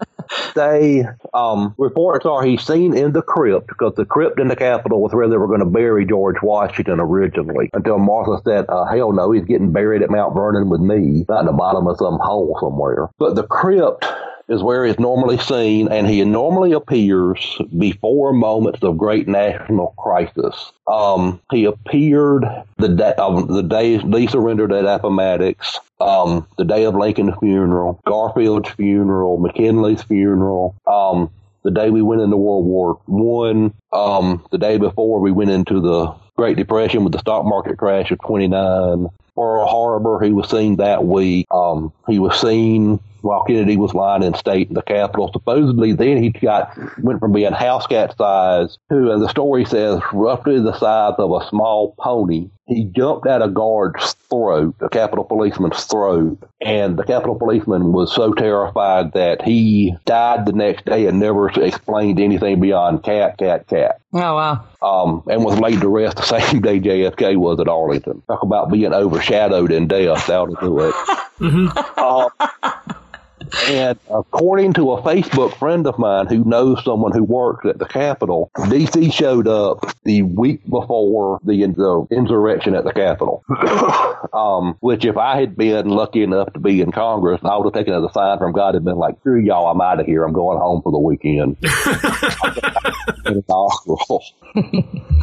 they um reports are he's seen in the crypt because the crypt in the Capitol was where they were going to bury George Washington originally. Until Martha said, uh, "Hell no, he's getting buried at Mount Vernon with me, not in the bottom of some hole somewhere." But the crypt is where he's normally seen, and he normally appears before moments of great national crisis. Um, he appeared the day of the day Lee surrendered at Appomattox, um, the day of Lincoln's funeral, Garfield's funeral, McKinley's funeral, um, the day we went into World War One, um, the day before we went into the Great Depression with the stock market crash of twenty nine. Pearl Harbor, he was seen that week. Um, he was seen while Kennedy was lying in state in the Capitol. Supposedly, then he got went from being house cat size to, as the story says, roughly the size of a small pony. He jumped at a guard's throat, a Capitol policeman's throat, and the Capitol policeman was so terrified that he died the next day and never explained anything beyond cat, cat, cat Oh wow. um, and was laid to rest the same day JFK was at Arlington. Talk about being overshadowed in death. That'll do it. Um, and according to a Facebook friend of mine who knows someone who works at the Capitol, DC showed up the week before the, the insurrection at the Capitol. um, which, if I had been lucky enough to be in Congress, I would have taken it as a sign from God and been like, "Screw y'all, I'm out of here. I'm going home for the weekend."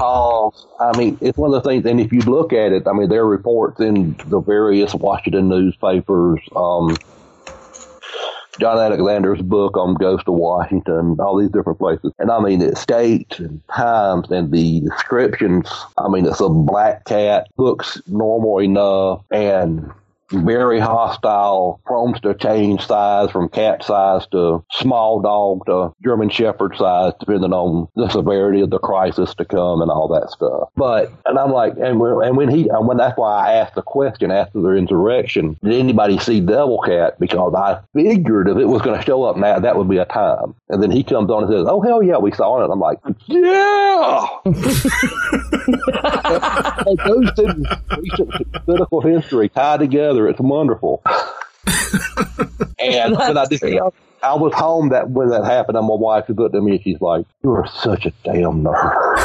Uh, I mean, it's one of the things, and if you look at it, I mean, there are reports in the various Washington newspapers. Um, John Alexander's book on Ghost of Washington, all these different places. And I mean, it states and times and the descriptions. I mean, it's a black cat, looks normal enough, and very hostile, prompts to change size from cat size to small dog to German Shepherd size, depending on the severity of the crisis to come and all that stuff. But and I'm like, and when, and when he, and when that's why I asked the question after the insurrection, did anybody see Devil Cat? Because I figured if it was going to show up now, that would be a time. And then he comes on and says, "Oh hell yeah, we saw it." I'm like, yeah. Like, those two recent political history tied together. It's wonderful. and when I did, I was home that when that happened, and my wife looked at me and she's like, "You are such a damn nerd."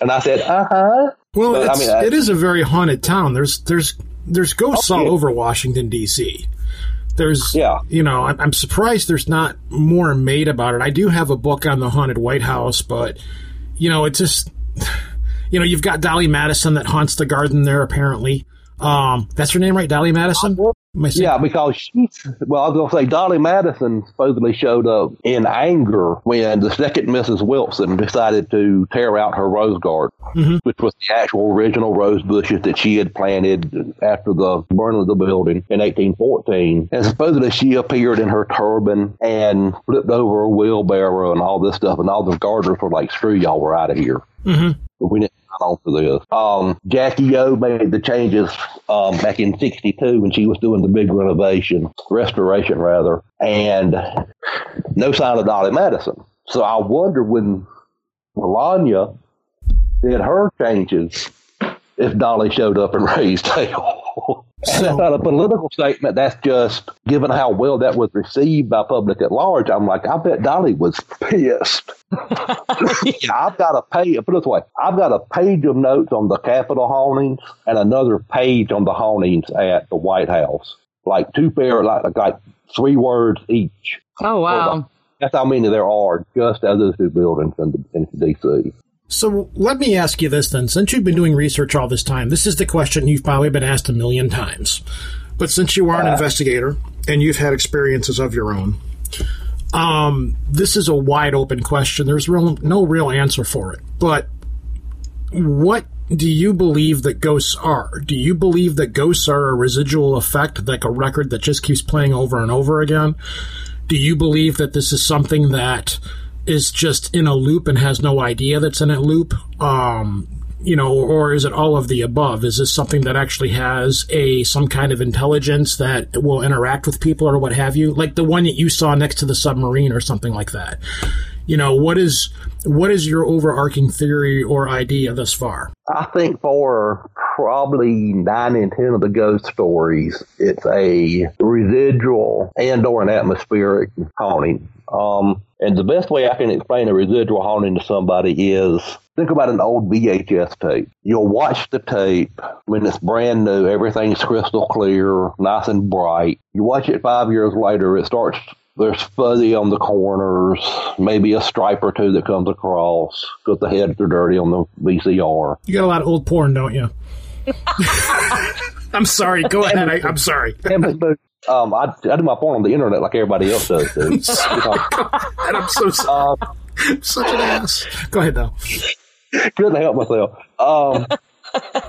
and I said, "Uh huh." Well, But, I mean, I- it is a very haunted town. There's there's there's ghosts Oh, all yeah. over Washington D.C. There's, Yeah. you know, I'm, I'm surprised there's not more made about it. I do have a book on the haunted White House, but you know, it just, you know, you've got Dolly Madison that haunts the garden there. Apparently, um, that's her name, right? Dolly Madison. Saying- Yeah, because she, well, I was going to say Dolly Madison supposedly showed up in anger when the second Mrs. Wilson decided to tear out her rose garden, which was the actual original rose bushes that she had planted after the burning of the building in 1814. And supposedly she appeared in her turban and flipped over a wheelbarrow and all this stuff, and all the gardeners were like, "Screw y'all, we're out of here." Mhm. We didn't for this. Um, Jackie O made the changes um, back in '62 when she was doing the big renovation, restoration rather, and no sign of Dolly Madison. So I wonder when Melania did her changes if Dolly showed up and raised hell. And that's not a political statement. That's just given how well that was received by public at large. I'm like, I bet Dolly was pissed. I've got a page. Put it this way: I've got a page of notes on the Capitol hauntings and another page on the hauntings at the White House. Like two pair, like like three words each. Oh wow. That's how many there are just as those two buildings in, in D.C. So let me ask you this then. Since you've been doing research all this time, this is the question you've probably been asked a million times. But since you are an investigator and you've had experiences of your own, um, this is a wide open question. There's real, no real answer for it. But what do you believe that ghosts are? Do you believe that ghosts are a residual effect, like a record that just keeps playing over and over again? Do you believe that this is something that is just in a loop and has no idea that's in a loop? Um, you know, or is it all of the above? Is this something that actually has a some kind of intelligence that will interact with people or what have you? Like the one that you saw next to the submarine or something like that. You know, what is what is your overarching theory or idea thus far? I think for probably nine in ten of the ghost stories, it's a residual and or an atmospheric haunting. Um, and the best way I can explain a residual haunting to somebody is think about an old VHS tape. You'll watch the tape when it's brand new, everything's crystal clear, nice and bright. You watch it five years later, it starts there's fuzzy on the corners, maybe a stripe or two that comes across because the heads are dirty on the VCR. You got a lot of old porn, don't you? I'm sorry. Go ahead. I, am sorry. Um, I, I do my porn on the internet like everybody else does. Too. and I'm so sorry. Um, such an ass. Go ahead, though. Couldn't help myself. Um,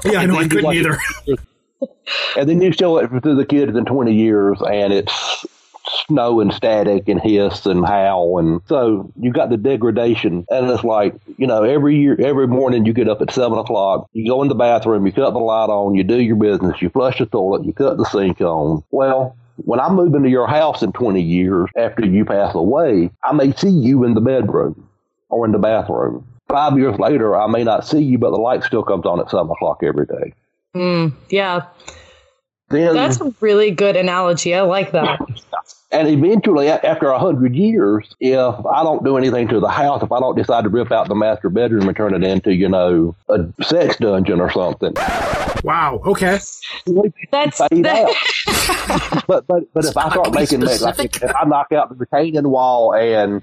yeah, I know. I couldn't like, either. And then you show it to the kids in 20 years, and it's snow and static and hiss and howl and so you got the degradation and it's like you know every year every morning you get up at seven o'clock you go in the bathroom you cut the light on you do your business you flush the toilet you cut the sink on well when I move into your house in 20 years after you pass away, I may see you in the bedroom or in the bathroom. Five years later, I may not see you, but the light still comes on at seven o'clock every day. Mm, yeah. Then, That's a really good analogy. I like that. And eventually, after a hundred years, if I don't do anything to the house, if I don't decide to rip out the master bedroom and turn it into, you know, a sex dungeon or something. Wow. Okay. That's that. but but but if I start making like if I knock out the retaining wall and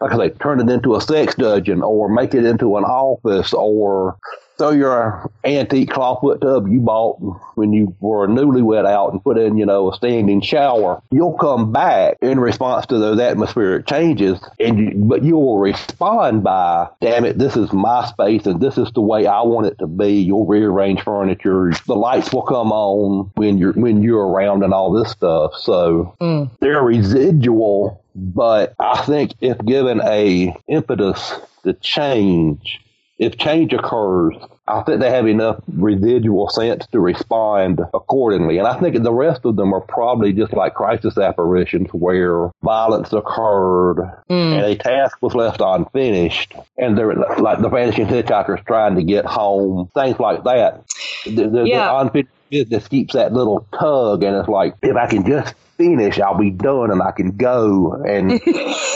like I say, turn it into a sex dungeon or make it into an office or throw your antique clawfoot tub you bought when you were newly newlywed out and put in, you know, a standing shower, you'll come back in response to those atmospheric changes, and you, but you will respond by, "Damn it, this is my space, and this is the way I want it to be." You'll rearrange furniture. The lights will come on when you're when you're around, and all this stuff. So mm. they're residual, but I think if given a impetus to change if change occurs, I think they have enough residual sense to respond accordingly. And I think the rest of them are probably just like crisis apparitions where violence occurred mm. and a task was left unfinished. And they're like the vanishing hitchhikers trying to get home, things like that. The, the, yeah. the unfinished business keeps that little tug, and it's like, if I can just finish, I'll be done and I can go. And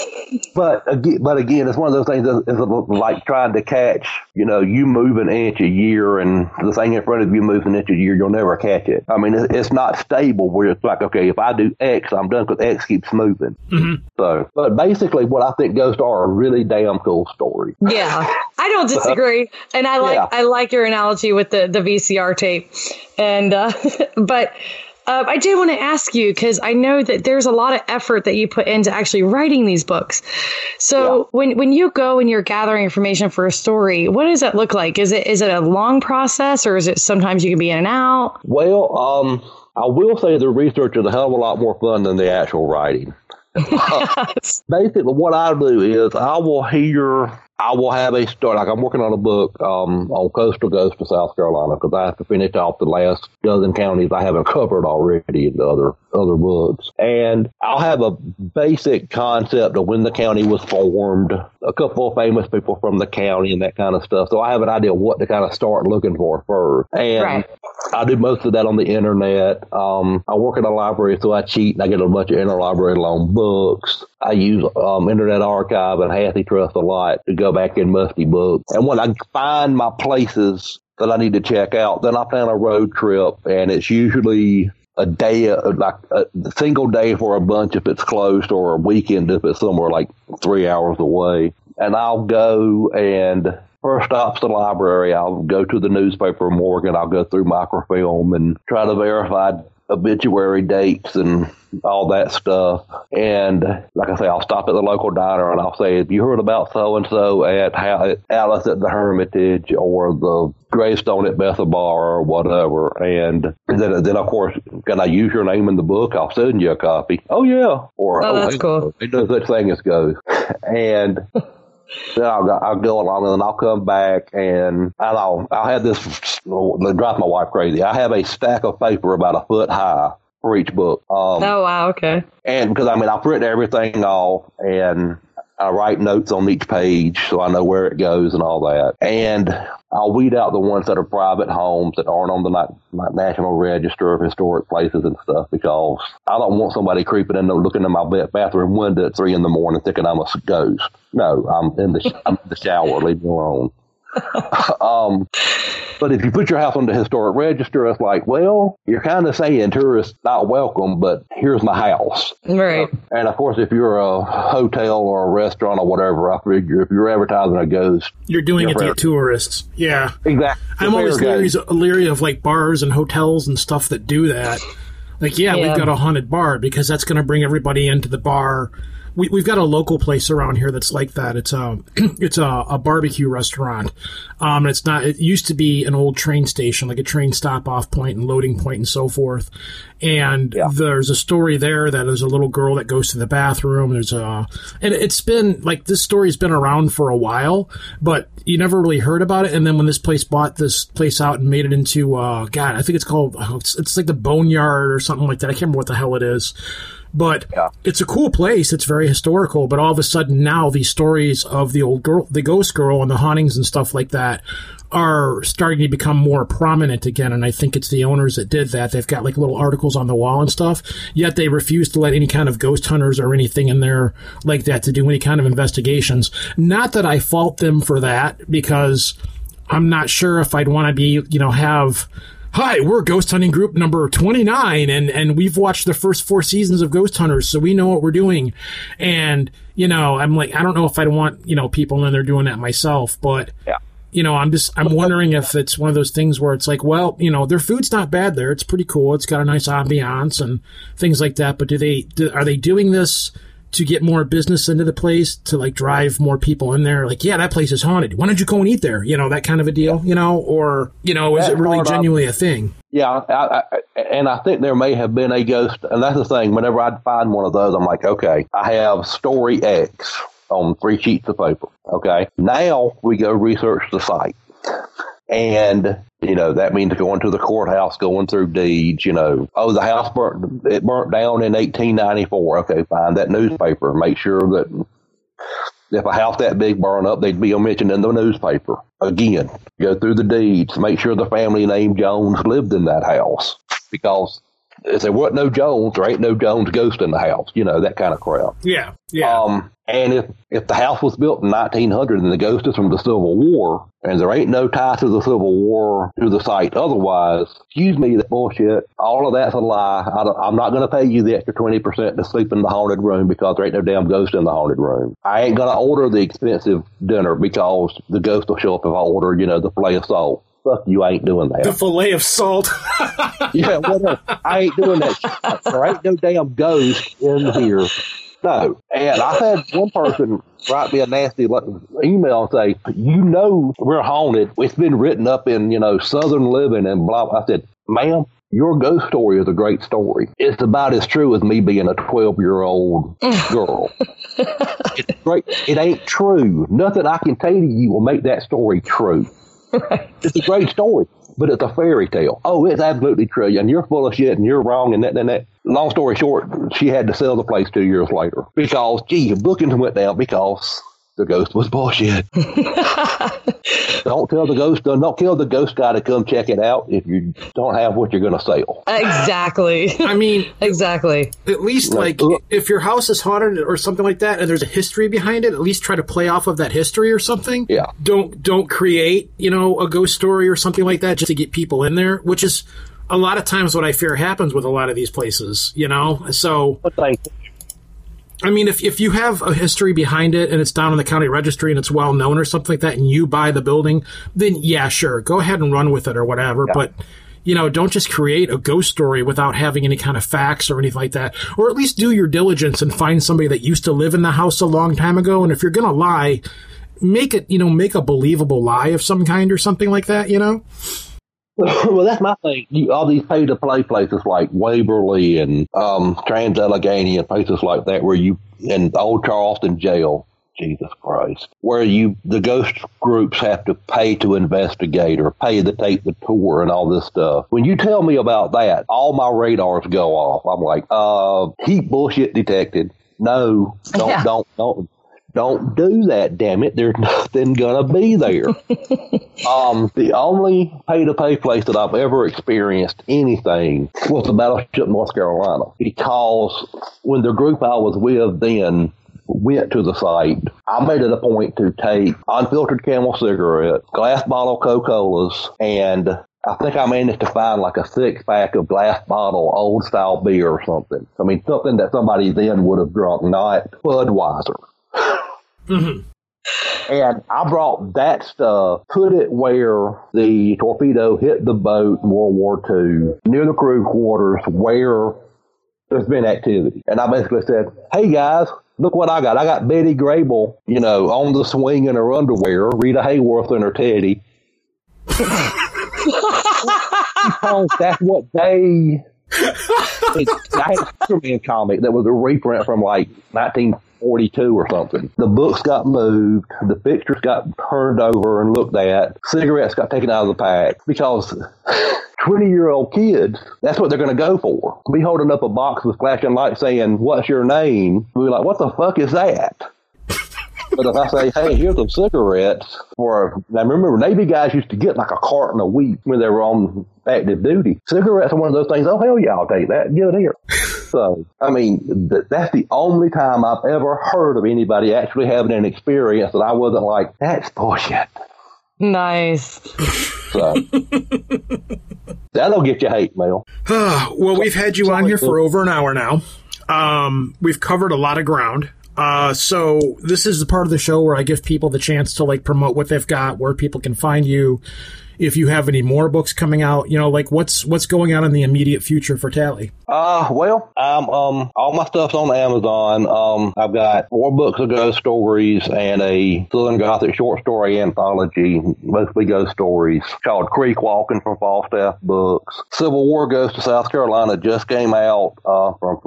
but again, but again, it's one of those things that is like trying to catch. You know, you move an inch a year, and the thing in front of you moves an inch a year. You'll never catch it. I mean, it's not stable. Where it's like, okay, if I do X, I'm done because X keeps moving. Mm-hmm. So, but basically, what I think Ghost are a really damn cool story. Yeah, I don't disagree, and I like yeah. I like your analogy with the the VCR tape, and uh, but uh, I did want to ask you because I know that there's a lot of effort that you put into actually writing these books. So yeah. when when you go and you're gathering information for a story, what does that look like? Is it is it a long process or is it sometimes you can be in and out? Well, um, I will say the research is a hell of a lot more fun than the actual writing. Yes. Basically, what I do is I will hear I will have a story. Like I'm working on a book um, on Coastal Ghost of South Carolina because I have to finish off the last dozen counties I haven't covered already in the other other books. And I'll have a basic concept of when the county was formed, a couple of famous people from the county, and that kind of stuff. So I have an idea of what to kind of start looking for first. And right. I do most of that on the internet. Um, I work in a library, so I cheat and I get a bunch of interlibrary loan books. I use um, Internet Archive and HathiTrust a lot to go back in musty books. And when I find my places that I need to check out, then I plan a road trip, and it's usually a day, like a single day for a bunch if it's closed, or a weekend if it's somewhere like three hours away. And I'll go and first stop's the library. I'll go to the newspaper morgue and I'll go through microfilm and try to verify obituary dates and all that stuff. And like I say, I'll stop at the local diner and I'll say, "Have you heard about so and so at Alice at the Hermitage or the gravestone at Bethel Bar or whatever?" And then, then of course, can I use your name in the book? I'll send you a copy. Oh yeah. Or oh, oh that's oh, cool. It does such thing as goes. And then I'll go, I'll go along and then I'll come back and I'll I'll have this. It drives my wife crazy. I have a stack of paper about a foot high for each book. Um, oh wow, okay. And because I mean I've written everything off and I write notes on each page so I know where it goes and all that. And I'll weed out the ones that are private homes that aren't on the National Register of Historic Places and stuff because I don't want somebody creeping in and looking in my bathroom window at three in the morning thinking I'm a ghost. No, I'm in the, I'm in the shower. Leave me alone. um, but if you put your house on the historic register, it's like, well, you're kind of saying tourists not welcome, but here's my house. Right. and of course, if you're a hotel or a restaurant or whatever, I figure if you're advertising a ghost, you're doing it to tourists. Yeah. Exactly. I'm always leery, leery of like bars and hotels and stuff that do that. Like, yeah, yeah. we've got a haunted bar because that's going to bring everybody into the bar we, we've got a local place around here that's like that. It's a it's a, a barbecue restaurant. Um, it's not. It used to be an old train station, like a train stop off point and loading point and so forth. And yeah. there's a story there that there's a little girl that goes to the bathroom. There's a and it's been like this story's been around for a while, but you never really heard about it. And then when this place bought this place out and made it into uh, God, I think it's called oh, it's, it's like the Boneyard or something like that. I can't remember what the hell it is. But yeah. it's a cool place. It's very historical. But all of a sudden now these stories of the old girl, the ghost girl, and the hauntings and stuff like that are starting to become more prominent again. And I think it's the owners that did that. They've got like little articles on the wall and stuff. Yet they refuse to let any kind of ghost hunters or anything in there like that to do any kind of investigations. Not that I fault them for that because I'm not sure if I'd want to be, you know, have Hi, we're Ghost Hunting Group number 29, and, and we've watched the first four seasons of Ghost Hunters, so we know what we're doing. And, you know, I'm like, I don't know if I'd want, you know, people in there doing that myself, but, yeah. you know, I'm just, I'm wondering if it's one of those things where it's like, well, you know, their food's not bad there. It's pretty cool. It's got a nice ambiance and things like that. But do they, do, are they doing this to get more business into the place to like drive more people in there like yeah that place is haunted. Why don't you go and eat there? You know that kind of a deal you know? Or you know is it really genuinely a thing? Yeah I, I, and i think there may have been a ghost and that's the thing. Whenever i'd find one of those i'm like okay i have story x on three sheets of paper okay? Now we go research the site and you know, that means going to the courthouse, going through deeds, you know. Oh, the house burnt, it burnt down in 1894. Okay, find that newspaper. Make sure that if a house that big burned up, they'd be mentioned in the newspaper. Again, go through the deeds, make sure the family named Jones lived in that house. Because if there wasn't no Jones, there ain't no Jones ghost in the house, you know, that kind of crap. Yeah, yeah. Um, and if, if the house was built in 1900 and the ghost is from the Civil War, and there ain't no tie to the Civil War to the site otherwise, excuse me, that bullshit. All of that's a lie. I am not going to pay you the extra 20% to sleep in the haunted room because there ain't no damn ghost in the haunted room. I ain't going to order the expensive dinner because the ghost will show up if I order, you know, the filet of salt. Fuck you, I ain't doing that. The filet of salt. yeah, whatever. I ain't doing that. There ain't no damn ghost in here no. And I had one person write me a nasty email and say, you know, we're haunted. It's been written up in, you know, Southern Living and blah. I said, ma'am, your ghost story is a great story. It's about as true as me being a 12 year old girl. it's great. It ain't true. Nothing I can tell you will make that story true. Right. It's a great story but it's a fairy tale. Oh, it's absolutely true, and you're full of shit, and you're wrong, and that, and that. Long story short, she had to sell the place two years later because, gee, bookings went down because the ghost was bullshit. don't tell the ghost, don't kill the ghost guy to come check it out if you don't have what you're going to sell. Exactly. I mean, exactly. At least, like, like, if your house is haunted or something like that, and there's a history behind it, at least try to play off of that history or something. Yeah. Don't don't create, you know, a ghost story or something like that just to get people in there, which is a lot of times what I fear happens with a lot of these places, you know? So. But like, I mean, if, if you have a history behind it and it's down in the county registry and it's well known or something like that and you buy the building, then yeah, sure, go ahead and run with it or whatever. Yeah. But, you know, don't just create a ghost story without having any kind of facts or anything like that. Or at least do your diligence and find somebody that used to live in the house a long time ago. And if you're going to lie, make it, you know, make a believable lie of some kind or something like that, you know? well, that's my thing. You, all these pay to play places like Waverly and um, Trans Allegheny and places like that, where you in Old Charleston Jail. Jesus Christ, where you the ghost groups have to pay to investigate or pay to take the tour and all this stuff. When you tell me about that, all my radars go off. I'm like, uh, heat bullshit detected. No, don't, Yeah. don't, don't. Don't do that, damn it. There's nothing gonna be there. um, the only pay to pay place that I've ever experienced anything was the Battleship North Carolina. Because when the group I was with then went to the site, I made it a point to take unfiltered camel cigarettes, glass bottle Coca Colas, and I think I managed to find like a six pack of glass bottle old style beer or something. I mean, something that somebody then would have drunk, not Budweiser. Mm-hmm. And I brought that stuff, put it where the torpedo hit the boat in World War II, near the crew quarters where there's been activity. And I basically said, hey guys, look what I got. I got Betty Grable, you know, on the swing in her underwear, Rita Hayworth in her teddy. that's what they. I had a Superman comic that was a reprint from like 1942 or something. The books got moved, the pictures got turned over and looked at, cigarettes got taken out of the pack because 20 year old kids, that's what they're going to go for. Be holding up a box with flashing lights saying, What's your name? We're like, What the fuck is that? But if I say, hey, here's some cigarettes, or now remember, Navy guys used to get like a carton a week when they were on active duty. Cigarettes are one of those things. Oh hell yeah, I'll take that. Give it here. So I mean, th- that's the only time I've ever heard of anybody actually having an experience that I wasn't like, that's bullshit. Nice. So that'll get you hate mail. well, we've had you on here for over an hour now. Um, we've covered a lot of ground. Uh, so this is the part of the show where I give people the chance to like promote what they've got, where people can find you. If you have any more books coming out, you know, like what's what's going on in the immediate future for Tally. Uh, well, I'm um all my stuff's on Amazon. Um, I've got four books of ghost stories and a Southern Gothic short story anthology, mostly ghost stories, called Creek Walking from Falstaff Books. Civil War Ghost of South Carolina just came out uh, from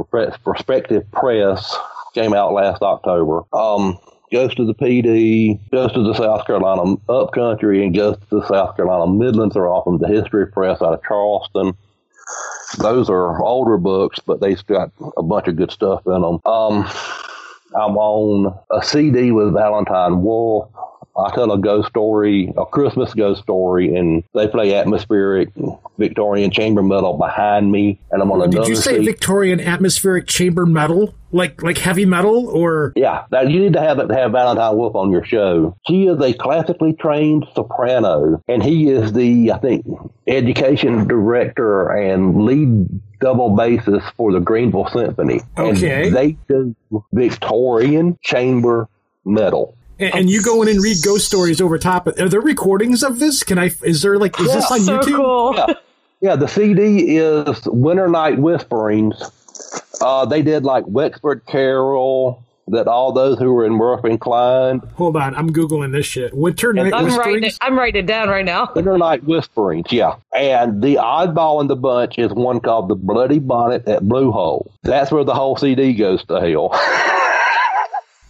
Perspective Press. Came out last October. Um, Ghost to the Pee Dee, Ghost to the South Carolina Upcountry, and Ghost to the South Carolina Midlands are from the History Press out of Charleston those are older books, but they've got a bunch of good stuff in them. Um, I'm on a CD with Valentine Wolfe. I tell a ghost story, a Christmas ghost story, and they play atmospheric Victorian chamber metal behind me. And I'm on Did another Did you say CD. Victorian atmospheric chamber metal, like like heavy metal, or Yeah, now you need to have it to have Valentine Wolfe on your show. She is a classically trained soprano, and he is the, I think, education director and lead double bassist for the Greenville Symphony. Okay. And they do Victorian chamber metal. And, and you go in and read ghost stories over top? Are there recordings of this? Can I? Is there like is this on So YouTube? cool. Yeah. Yeah, the CD is Winter Night Whisperings. Uh, they did like Wexford Carol, that all those who were in Murphy and Klein, Hold on, I'm googling this shit. Winter Night I'm writing, Whisperings. it, I'm writing it down right now. Winter Night Whisperings, yeah. And the oddball in the bunch is one called The Bloody Bonnet at Blue Hole. That's where the whole CD goes to hell.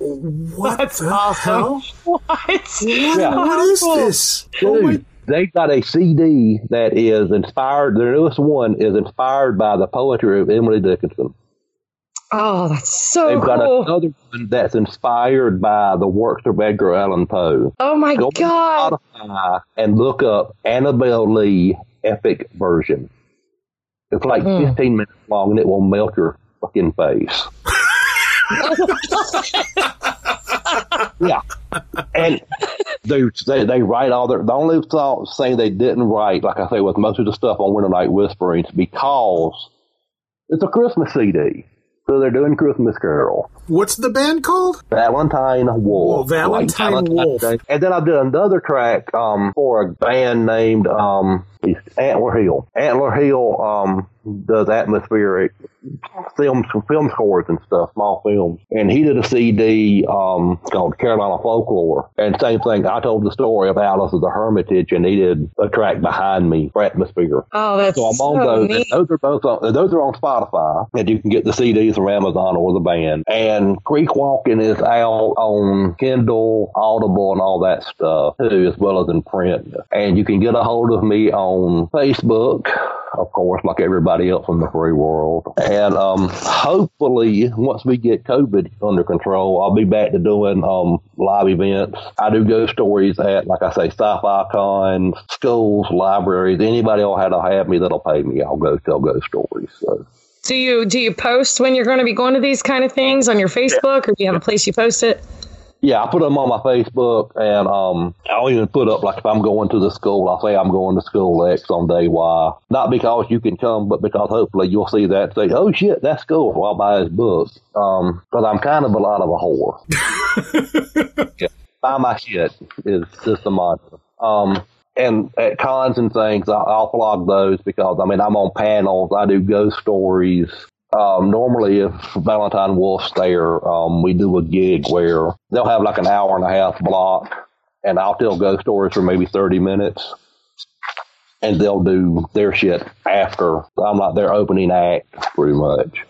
What That's the awesome. hell? What? Yeah. What is this? Oh my- Dude, they got a CD that is inspired, the newest one is inspired by the poetry of Emily Dickinson. Oh, that's so They've got cool. another one that's inspired by the works of Edgar Allan Poe. Oh my Go god. and look up Annabel Lee epic version. It's like Hmm. 15 minutes long and it will melt your fucking face. yeah. And they, they they write all their the only song, thing they didn't write, like I say, with most of the stuff on Winter Night Whisperings because it's a Christmas CD. So they're doing Christmas Carol. What's the band called? Valentine Wolfe. Oh, Valentine Like Wolf. Day. And then I did another track um, for a band named um, Antler Hill. Antler Hill um, does atmospheric film film scores and stuff, small films. And he did a CD um, called Carolina Folklore. And same thing, I told the story of Alice of the Hermitage, and he did a track behind me for atmosphere. Oh, that's So I'm on so those. neat. Those are both on, those are on Spotify, and you can get the CDs from Amazon or the band. And Creek Walking is out on Kindle, Audible, and all that stuff too, as well as in print. And you can get a hold of me on Facebook, of course, like everybody else in the free world. And um, hopefully, once we get COVID under control, I'll be back to doing um, live events. I do ghost stories at, like I say, sci-fi cons, schools, libraries. Anybody will have to have me that'll pay me. I'll go tell ghost stories. So. Do you do you post when you're going to be going to these kind of things on your Facebook, or do you have a place you post it? Yeah, I put them on my Facebook, and um, I'll even put up like if I'm going to the school, I'll say I'm going to school X on day Y. Not because you can come, but because hopefully you'll see that and say, "Oh shit, that's cool." Well, I'll buy his book. Um, because I'm kind of a lot of a whore. yeah, buy my shit is just a mantra. Um, and at cons and things, I'll, I'll flog those because I mean I'm on panels. I do ghost stories. Um, normally, if Valentine Wolfe's there, um, we do a gig where they'll have like an hour and a half block, and I'll tell ghost stories for maybe 30 minutes, and they'll do their shit after. I'm like their opening act, pretty much.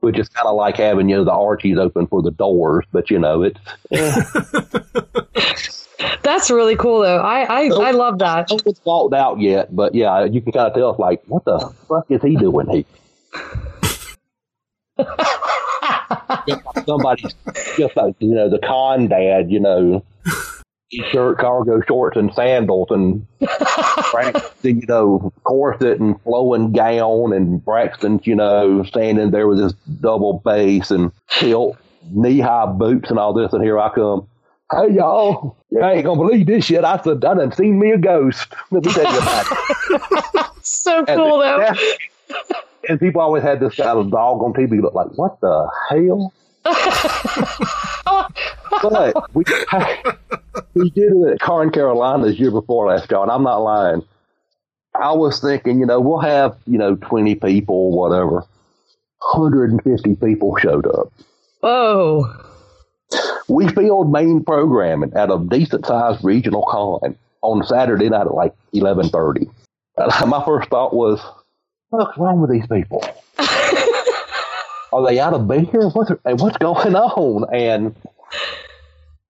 Which is kind of like having, you know, the Archies open for the doors, but, you know, it's. That's really cool, though. I I, I love that. No one's walked out yet, but yeah, you can kind of tell it's like, what the fuck is he doing here? Just Somebody's just like you know the con dad, you know, t-shirt, cargo shorts, and sandals, and Braxton, you know, corset and flowing gown, and Braxton, you know, standing there with his double bass and tilt, knee high boots, and all this, and here I come. Hey y'all, you ain't gonna believe this shit. I said I done seen me a ghost. Let me tell you about it. So cool, though. and people always had this kind of dog on TV look like, what the hell? but we we did it at Car in Carolina the year before last and I'm not lying. I was thinking, you know, we'll have, you know, 20 people, whatever. 150 people showed up. Whoa. We filled main programming at a decent sized regional con on Saturday night at like 11:30. My first thought was, "What's wrong with these people? Are they out of beer? What's what's going on?" And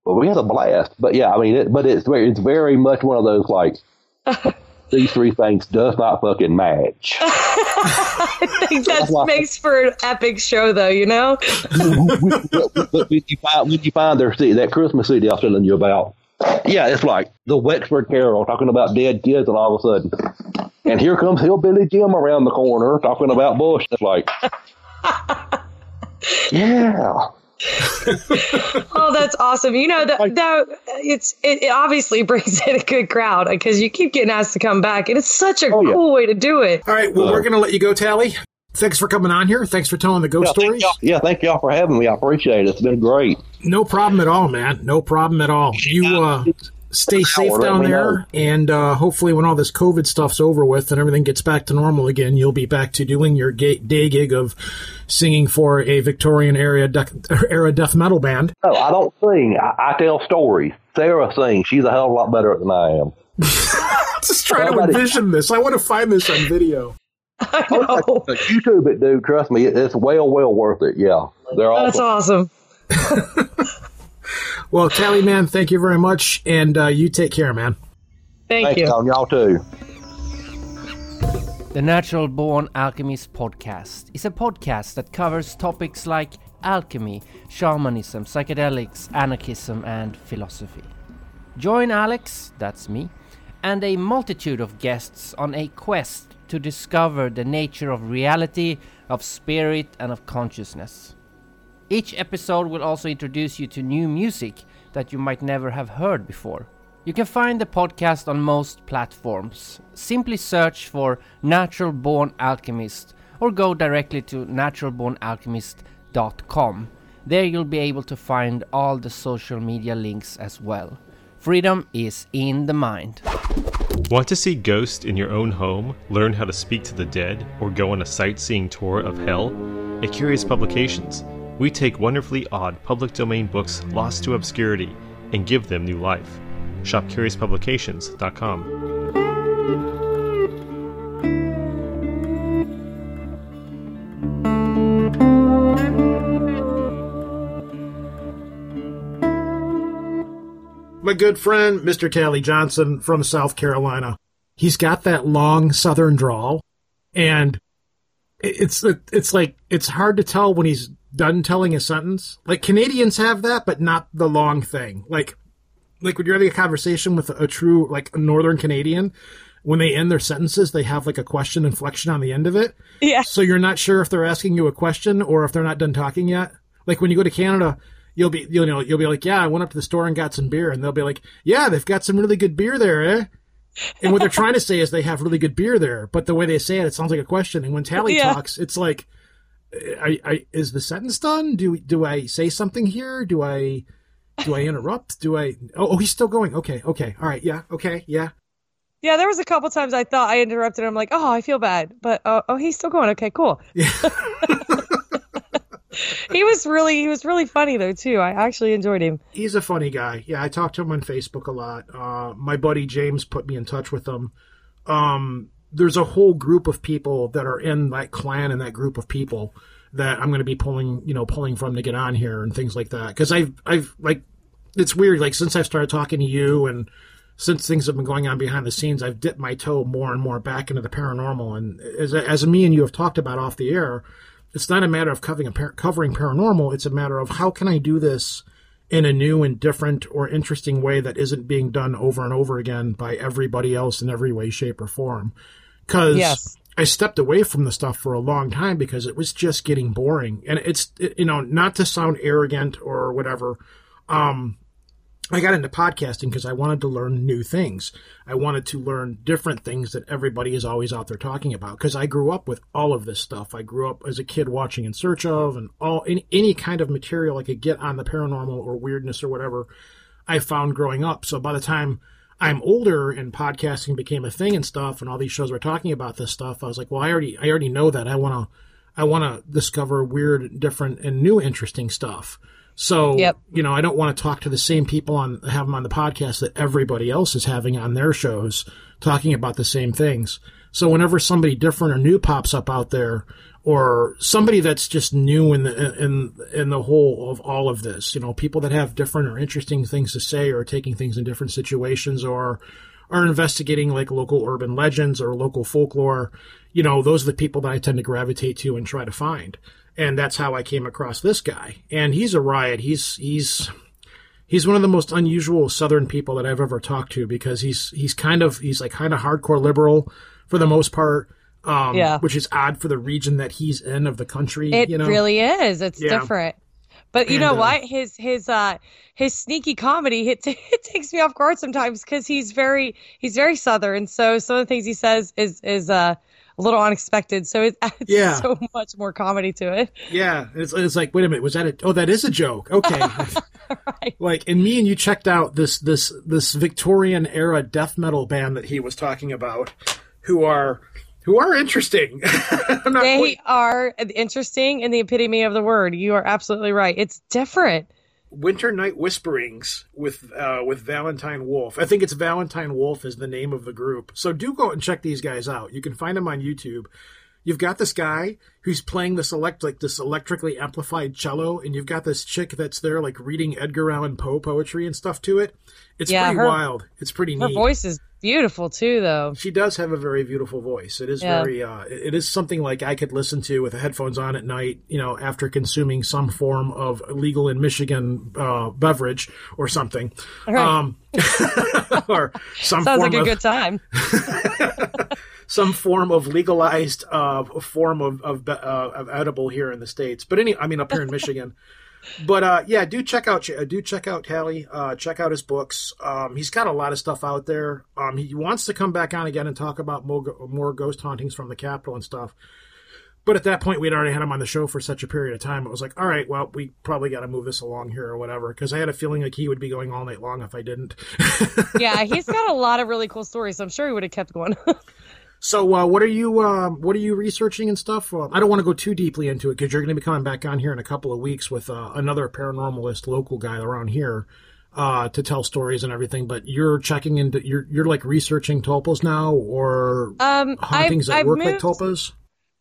well, we had a blast. But yeah, I mean, it, but it's very, it's very much one of those like these three things does not fucking match. I think that why- makes for an epic show, though. You know. but when you find when you find their CD, that Christmas CD I was telling you about, yeah, it's like the Wexford Carol talking about dead kids, and all of a sudden, and here comes Hillbilly Jim around the corner talking about Bush. It's like, yeah, Oh, that's awesome. You know, that that it's it, it obviously brings in a good crowd because you keep getting asked to come back, and it's such a Oh, yeah. cool way to do it. All right, well, we're going to let you go, Tally. Thanks for coming on here. Thanks for telling the ghost yeah, stories. y'all, yeah, thank y'all for having me. I appreciate it. It's been great. No problem at all, man. No problem at all. You uh, stay safe Let down there, know. and uh, hopefully, when all this COVID stuff's over with and everything gets back to normal again, you'll be back to doing your ga- day gig of singing for a Victorian era death, era death metal band. No, I don't sing. I, I tell stories. Sarah sings. She's a hell of a lot better than I am. Just trying to envision this. I want to find this on video. I know. YouTube it, dude. Trust me, it's well, well worth it. Yeah, they're That's awesome. awesome. Well, Tally, man, thank you very much, and uh, you take care, man. Thank Thanks, you. Tom. Y'all too. The Natural Born Alchemist podcast is a podcast that covers topics like alchemy, shamanism, psychedelics, anarchism, and philosophy. Join Alex, that's me, and a multitude of guests on a quest to discover the nature of reality, of spirit, and of consciousness. Each episode will also introduce you to new music that you might never have heard before. You can find the podcast on most platforms. Simply search for Natural Born Alchemist or go directly to naturalbornalchemist.com. There you'll be able to find all the social media links as well. Freedom is in the mind. Want to see ghosts in your own home, learn how to speak to the dead, or go on a sightseeing tour of hell? At Curious Publications, we take wonderfully odd public domain books lost to obscurity and give them new life. Shop CuriousPublications.com. My good friend, Mr. Tally Johnson from South Carolina. He's got that long southern drawl, and it's it's like it's hard to tell when he's done telling a sentence. Like Canadians have that, but not the long thing. Like like when you're having a conversation with a true like a northern Canadian, when they end their sentences, they have like a question inflection on the end of it. Yeah. So you're not sure if they're asking you a question or if they're not done talking yet. Like when you go to Canada, you'll be you know you'll be like, yeah, I went up to the store and got some beer, and they'll be like, yeah, they've got some really good beer there, eh? And what they're trying to say is they have really good beer there, but the way they say it, it sounds like a question. And when Tally Yeah. talks, it's like, I, I, is the sentence done? Do do I say something here? Do I do I interrupt? Do I? Oh, oh, he's still going. Okay, okay, all right, yeah, okay, yeah. Yeah, there was a couple times I thought I interrupted. I'm like, oh, I feel bad, but uh, oh, he's still going. Okay, cool. he was really, he was really funny though too. I actually enjoyed him. He's a funny guy. Yeah, I talk to him on Facebook a lot. Uh, my buddy James put me in touch with him. Um, there's a whole group of people that are in that clan and that group of people that I'm going to be pulling, you know, pulling from to get on here and things like that. Because I've, I've like, it's weird. Like since I've started talking to you and since things have been going on behind the scenes, I've dipped my toe more and more back into the paranormal. And as, as me and you have talked about off the air, it's not a matter of covering, covering paranormal. It's a matter of how can I do this in a new and different or interesting way that isn't being done over and over again by everybody else in every way, shape, or form. Because Yes. I stepped away from the stuff for a long time because it was just getting boring. And it's, it- you know, not to sound arrogant or whatever. Um, I got into podcasting because I wanted to learn new things. I wanted to learn different things that everybody is always out there talking about. Because I grew up with all of this stuff. I grew up as a kid watching In Search of and all any, any kind of material I could get on the paranormal or weirdness or whatever. I found growing up. So by the time I'm older and podcasting became a thing and stuff, and all these shows were talking about this stuff, I was like, well, I already I already know that. I want to I want to discover weird, different, and new, interesting stuff. So, Yep. you know, I don't want to talk to the same people on have them on the podcast that everybody else is having on their shows talking about the same things. So whenever somebody different or new pops up out there, or somebody that's just new in the in in the whole of all of this, you know, people that have different or interesting things to say, or taking things in different situations, or are investigating like local urban legends or local folklore, you know, those are the people that I tend to gravitate to and try to find. And that's how I came across this guy. And he's a riot. He's he's he's one of the most unusual southern people that I've ever talked to because he's he's kind of he's like kind of hardcore liberal for the most part. Um, Yeah. which is odd for the region that he's in of the country. It you know, really is. It's Yeah. different. But you And, know uh, what? His his uh his sneaky comedy it, it takes me off guard sometimes because he's very he's very southern. So some of the things he says is is uh a little unexpected. So it adds Yeah. so much more comedy to it. Yeah, it's, it's like, wait a minute, was that a? Oh, that is a joke. Okay, Right. like, and me and you checked out this this this Victorian era death metal band that he was talking about, who are who are interesting. They quite- are interesting in the epitome of the word. You are absolutely right. It's different. Winter Night Whisperings with uh, with Valentine Wolfe. I think it's Valentine Wolfe is the name of the group. So do go and check these guys out. You can find them on YouTube. You've got this guy who's playing this elect like this electrically amplified cello, and you've got this chick that's there like reading Edgar Allan Poe poetry and stuff to it. It's Yeah, pretty her- wild. It's pretty Her neat. voice is beautiful too, though. She does have a very beautiful voice. It is Yeah. very, uh, it is something like I could listen to with the headphones on at night, you know, after consuming some form of legal in Michigan uh, beverage or something, Right. um, or some Sounds form like a of good time. some form of legalized uh, form of of, uh, of edible here in the states. But any, I mean, up here in Michigan. But uh, yeah, do check out uh, do check out Tally. Uh, check out his books. Um, he's got a lot of stuff out there. Um, he wants to come back on again and talk about more, more ghost hauntings from the Capitol and stuff. But at that point, we'd already had him on the show for such a period of time. It was like, all right, well, we probably got to move this along here or whatever. Because I had a feeling like he would be going all night long if I didn't. yeah, he's got a lot of really cool stories. So I'm sure he would have kept going. so, uh, what are you uh, what are you researching and stuff? Uh, I don't want to go too deeply into it because you're going to be coming back on here in a couple of weeks with uh, another paranormalist, local guy around here. Uh, to tell stories and everything, but you're checking into you're you're like researching tulpas now, or um, hauntings I've, that I've work moved, like tulpas.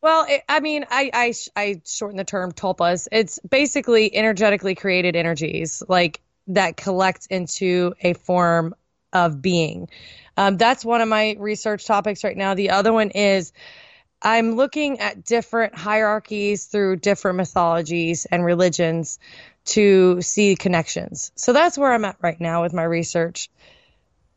Well, it, I mean, I, I I shorten the term tulpas. It's basically energetically created energies, like that collect into a form of being. Um, that's one of my research topics right now. The other one is I'm looking at different hierarchies through different mythologies and religions to see connections. So that's where I'm at right now with my research.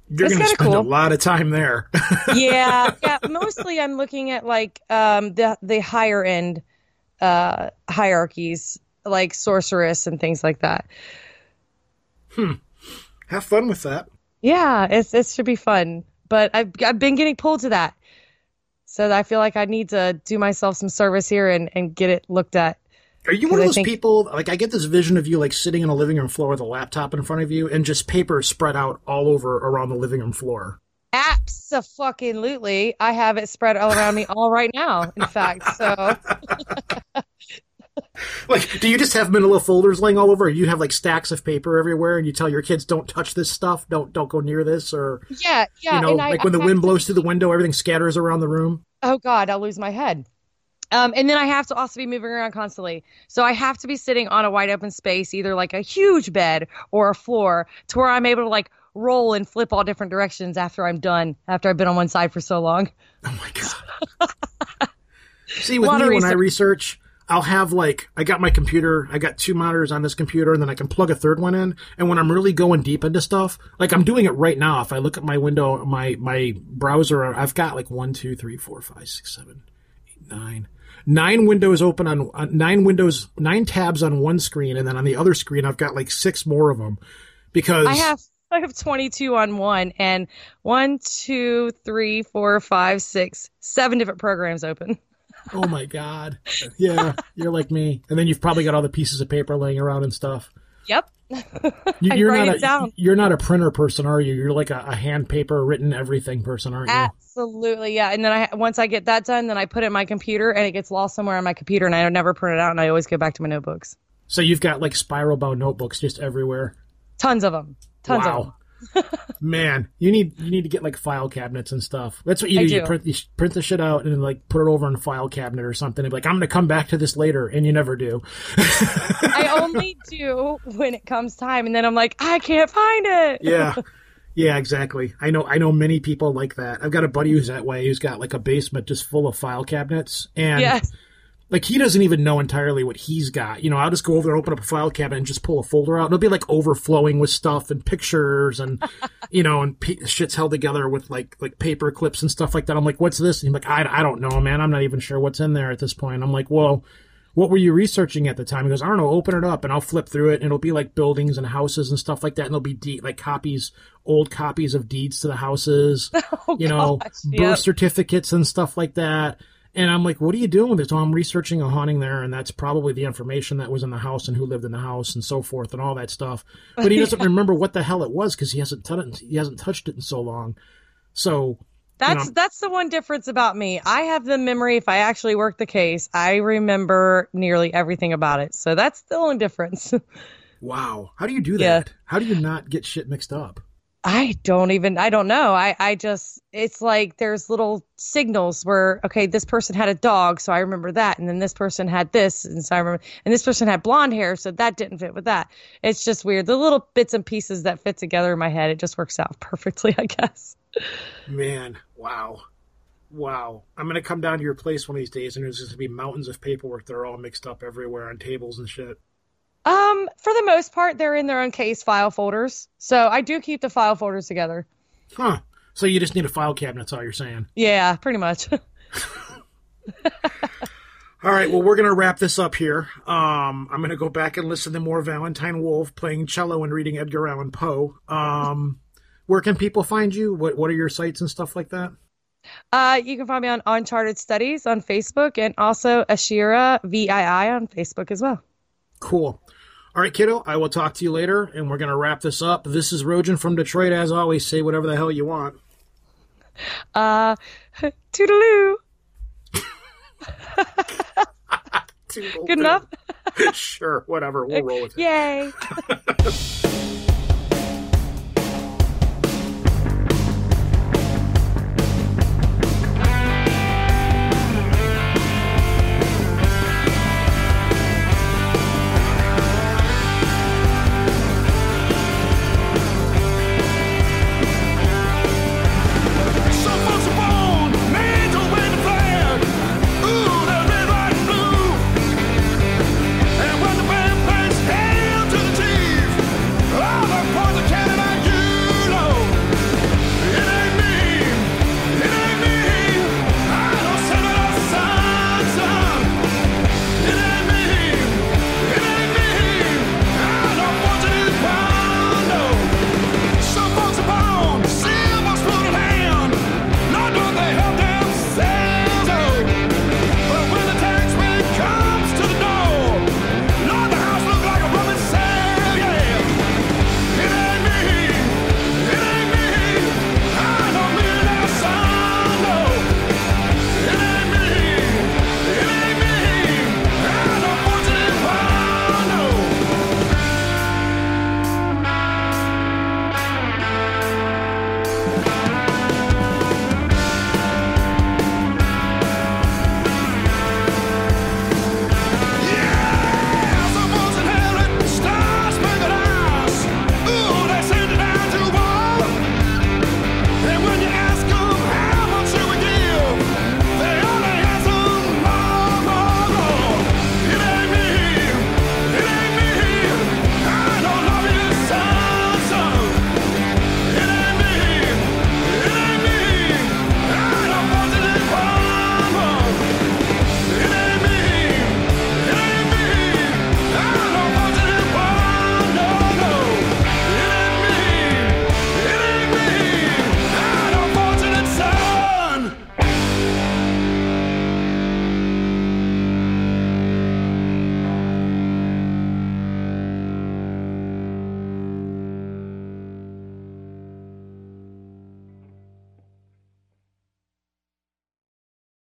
You're going to spend cool. a lot of time there. yeah, yeah. Mostly, I'm looking at like um, the the higher end uh, hierarchies, like sorceress and things like that. Hmm. Have fun with that. Yeah, it's it should be fun. But I've I've been getting pulled to that, so I feel like I need to do myself some service here and and get it looked at. Are you one of those think... people? Like, I get this vision of you like sitting on a living room floor with a laptop in front of you and just paper spread out all over around the living room floor. Absolutely, I have it spread all around me all right now. In fact, so. like, do you just have manila folders laying all over? Or you have like stacks of paper everywhere, and you tell your kids, "Don't touch this stuff. Don't don't go near this." Or yeah, yeah. You know, like I, when the wind blows through the window, everything scatters around the room. Oh God, I'll lose my head. Um, and then I have to also be moving around constantly. So I have to be sitting on a wide open space, either like a huge bed or a floor, to where I'm able to like roll and flip all different directions after I'm done, after I've been on one side for so long. Oh my God. See, with me, when I research, I'll have like, I got my computer, I got two monitors on this computer, and then I can plug a third one in. And when I'm really going deep into stuff, like I'm doing it right now, if I look at my window, my, my browser, I've got like one, two, three, four, five, six, seven, eight, nine nine windows open on uh, nine windows, nine tabs on one screen, and then on the other screen, I've got like six more of them because I have I have 22 on one and one, two, three, four, five, six, seven different programs open. Oh my god! Yeah, you're like me, and then you've probably got all the pieces of paper laying around and stuff. Yep. you, are not a, You're not a printer person, are you? You're like a, a, hand paper written everything person, aren't you? Absolutely, yeah. And then I once I get that done, then I put it in my computer, and it gets lost somewhere on my computer, and I never print it out, and I always go back to my notebooks. So you've got like spiral bound notebooks just everywhere. Tons of them. Tons wow. of them. Man, you need you need to get like file cabinets and stuff. That's what you do. do. You print you print the shit out and like put it over in a file cabinet or something. And be like, I'm gonna come back to this later, and you never do. I only do when it comes time, and then I'm like, I can't find it. yeah. Yeah, exactly. I know. I know many people like that. I've got a buddy who's that way. Who's got like a basement just full of file cabinets, and yes like he doesn't even know entirely what he's got. You know, I'll just go over there, open up a file cabinet, and just pull a folder out. And it'll be like overflowing with stuff and pictures, and you know, and p- shit's held together with like like paper clips and stuff like that. I'm like, what's this? And he's like, I, I don't know, man. I'm not even sure what's in there at this point. I'm like, well, what were you researching at the time? He goes, I don't know. Open it up, and I'll flip through it, and it'll be like buildings and houses and stuff like that, and there'll be de- like copies, old copies of deeds to the houses, oh, you know, gosh, birth yep. certificates and stuff like that and I'm like, what are you doing with this? So I'm researching a haunting there, and that's probably the information that was in the house and who lived in the house and so forth and all that stuff. But he doesn't remember what the hell it was because he hasn't t- he hasn't touched it in so long. So that's you know, that's the one difference about me. I have the memory. If I actually work the case, I remember nearly everything about it. So that's the only difference. wow, how do you do that? Yeah. How do you not get shit mixed up? I don't even I don't know. I I just it's like there's little signals where okay, this person had a dog, so I remember that, and then this person had this, and so I remember, and this person had blonde hair, so that didn't fit with that. It's just weird. The little bits and pieces that fit together in my head, it just works out perfectly, I guess. Man, wow. Wow. I'm going to come down to your place one of these days and there's going to be mountains of paperwork that are all mixed up everywhere on tables and shit. Um, for the most part, they're in their own case file folders. So I do keep the file folders together. Huh. So you just need a file cabinet, that's all you're saying. Yeah, pretty much. all right, well, we're going to wrap this up here. Um, I'm going to go back and listen to more Valentine Wolfe playing cello and reading Edgar Allan Poe. Um, where can people find you? What What are your sites and stuff like that? Uh, you can find me on Uncharted Studies on Facebook and also Ashira VII on Facebook as well. Cool. All right, kiddo, I will talk to you later, and we're going to wrap this up. This is Rojan from Detroit. As always, say whatever the hell you want. Uh, toodaloo. Good enough? sure, whatever. We'll roll with it. Yay.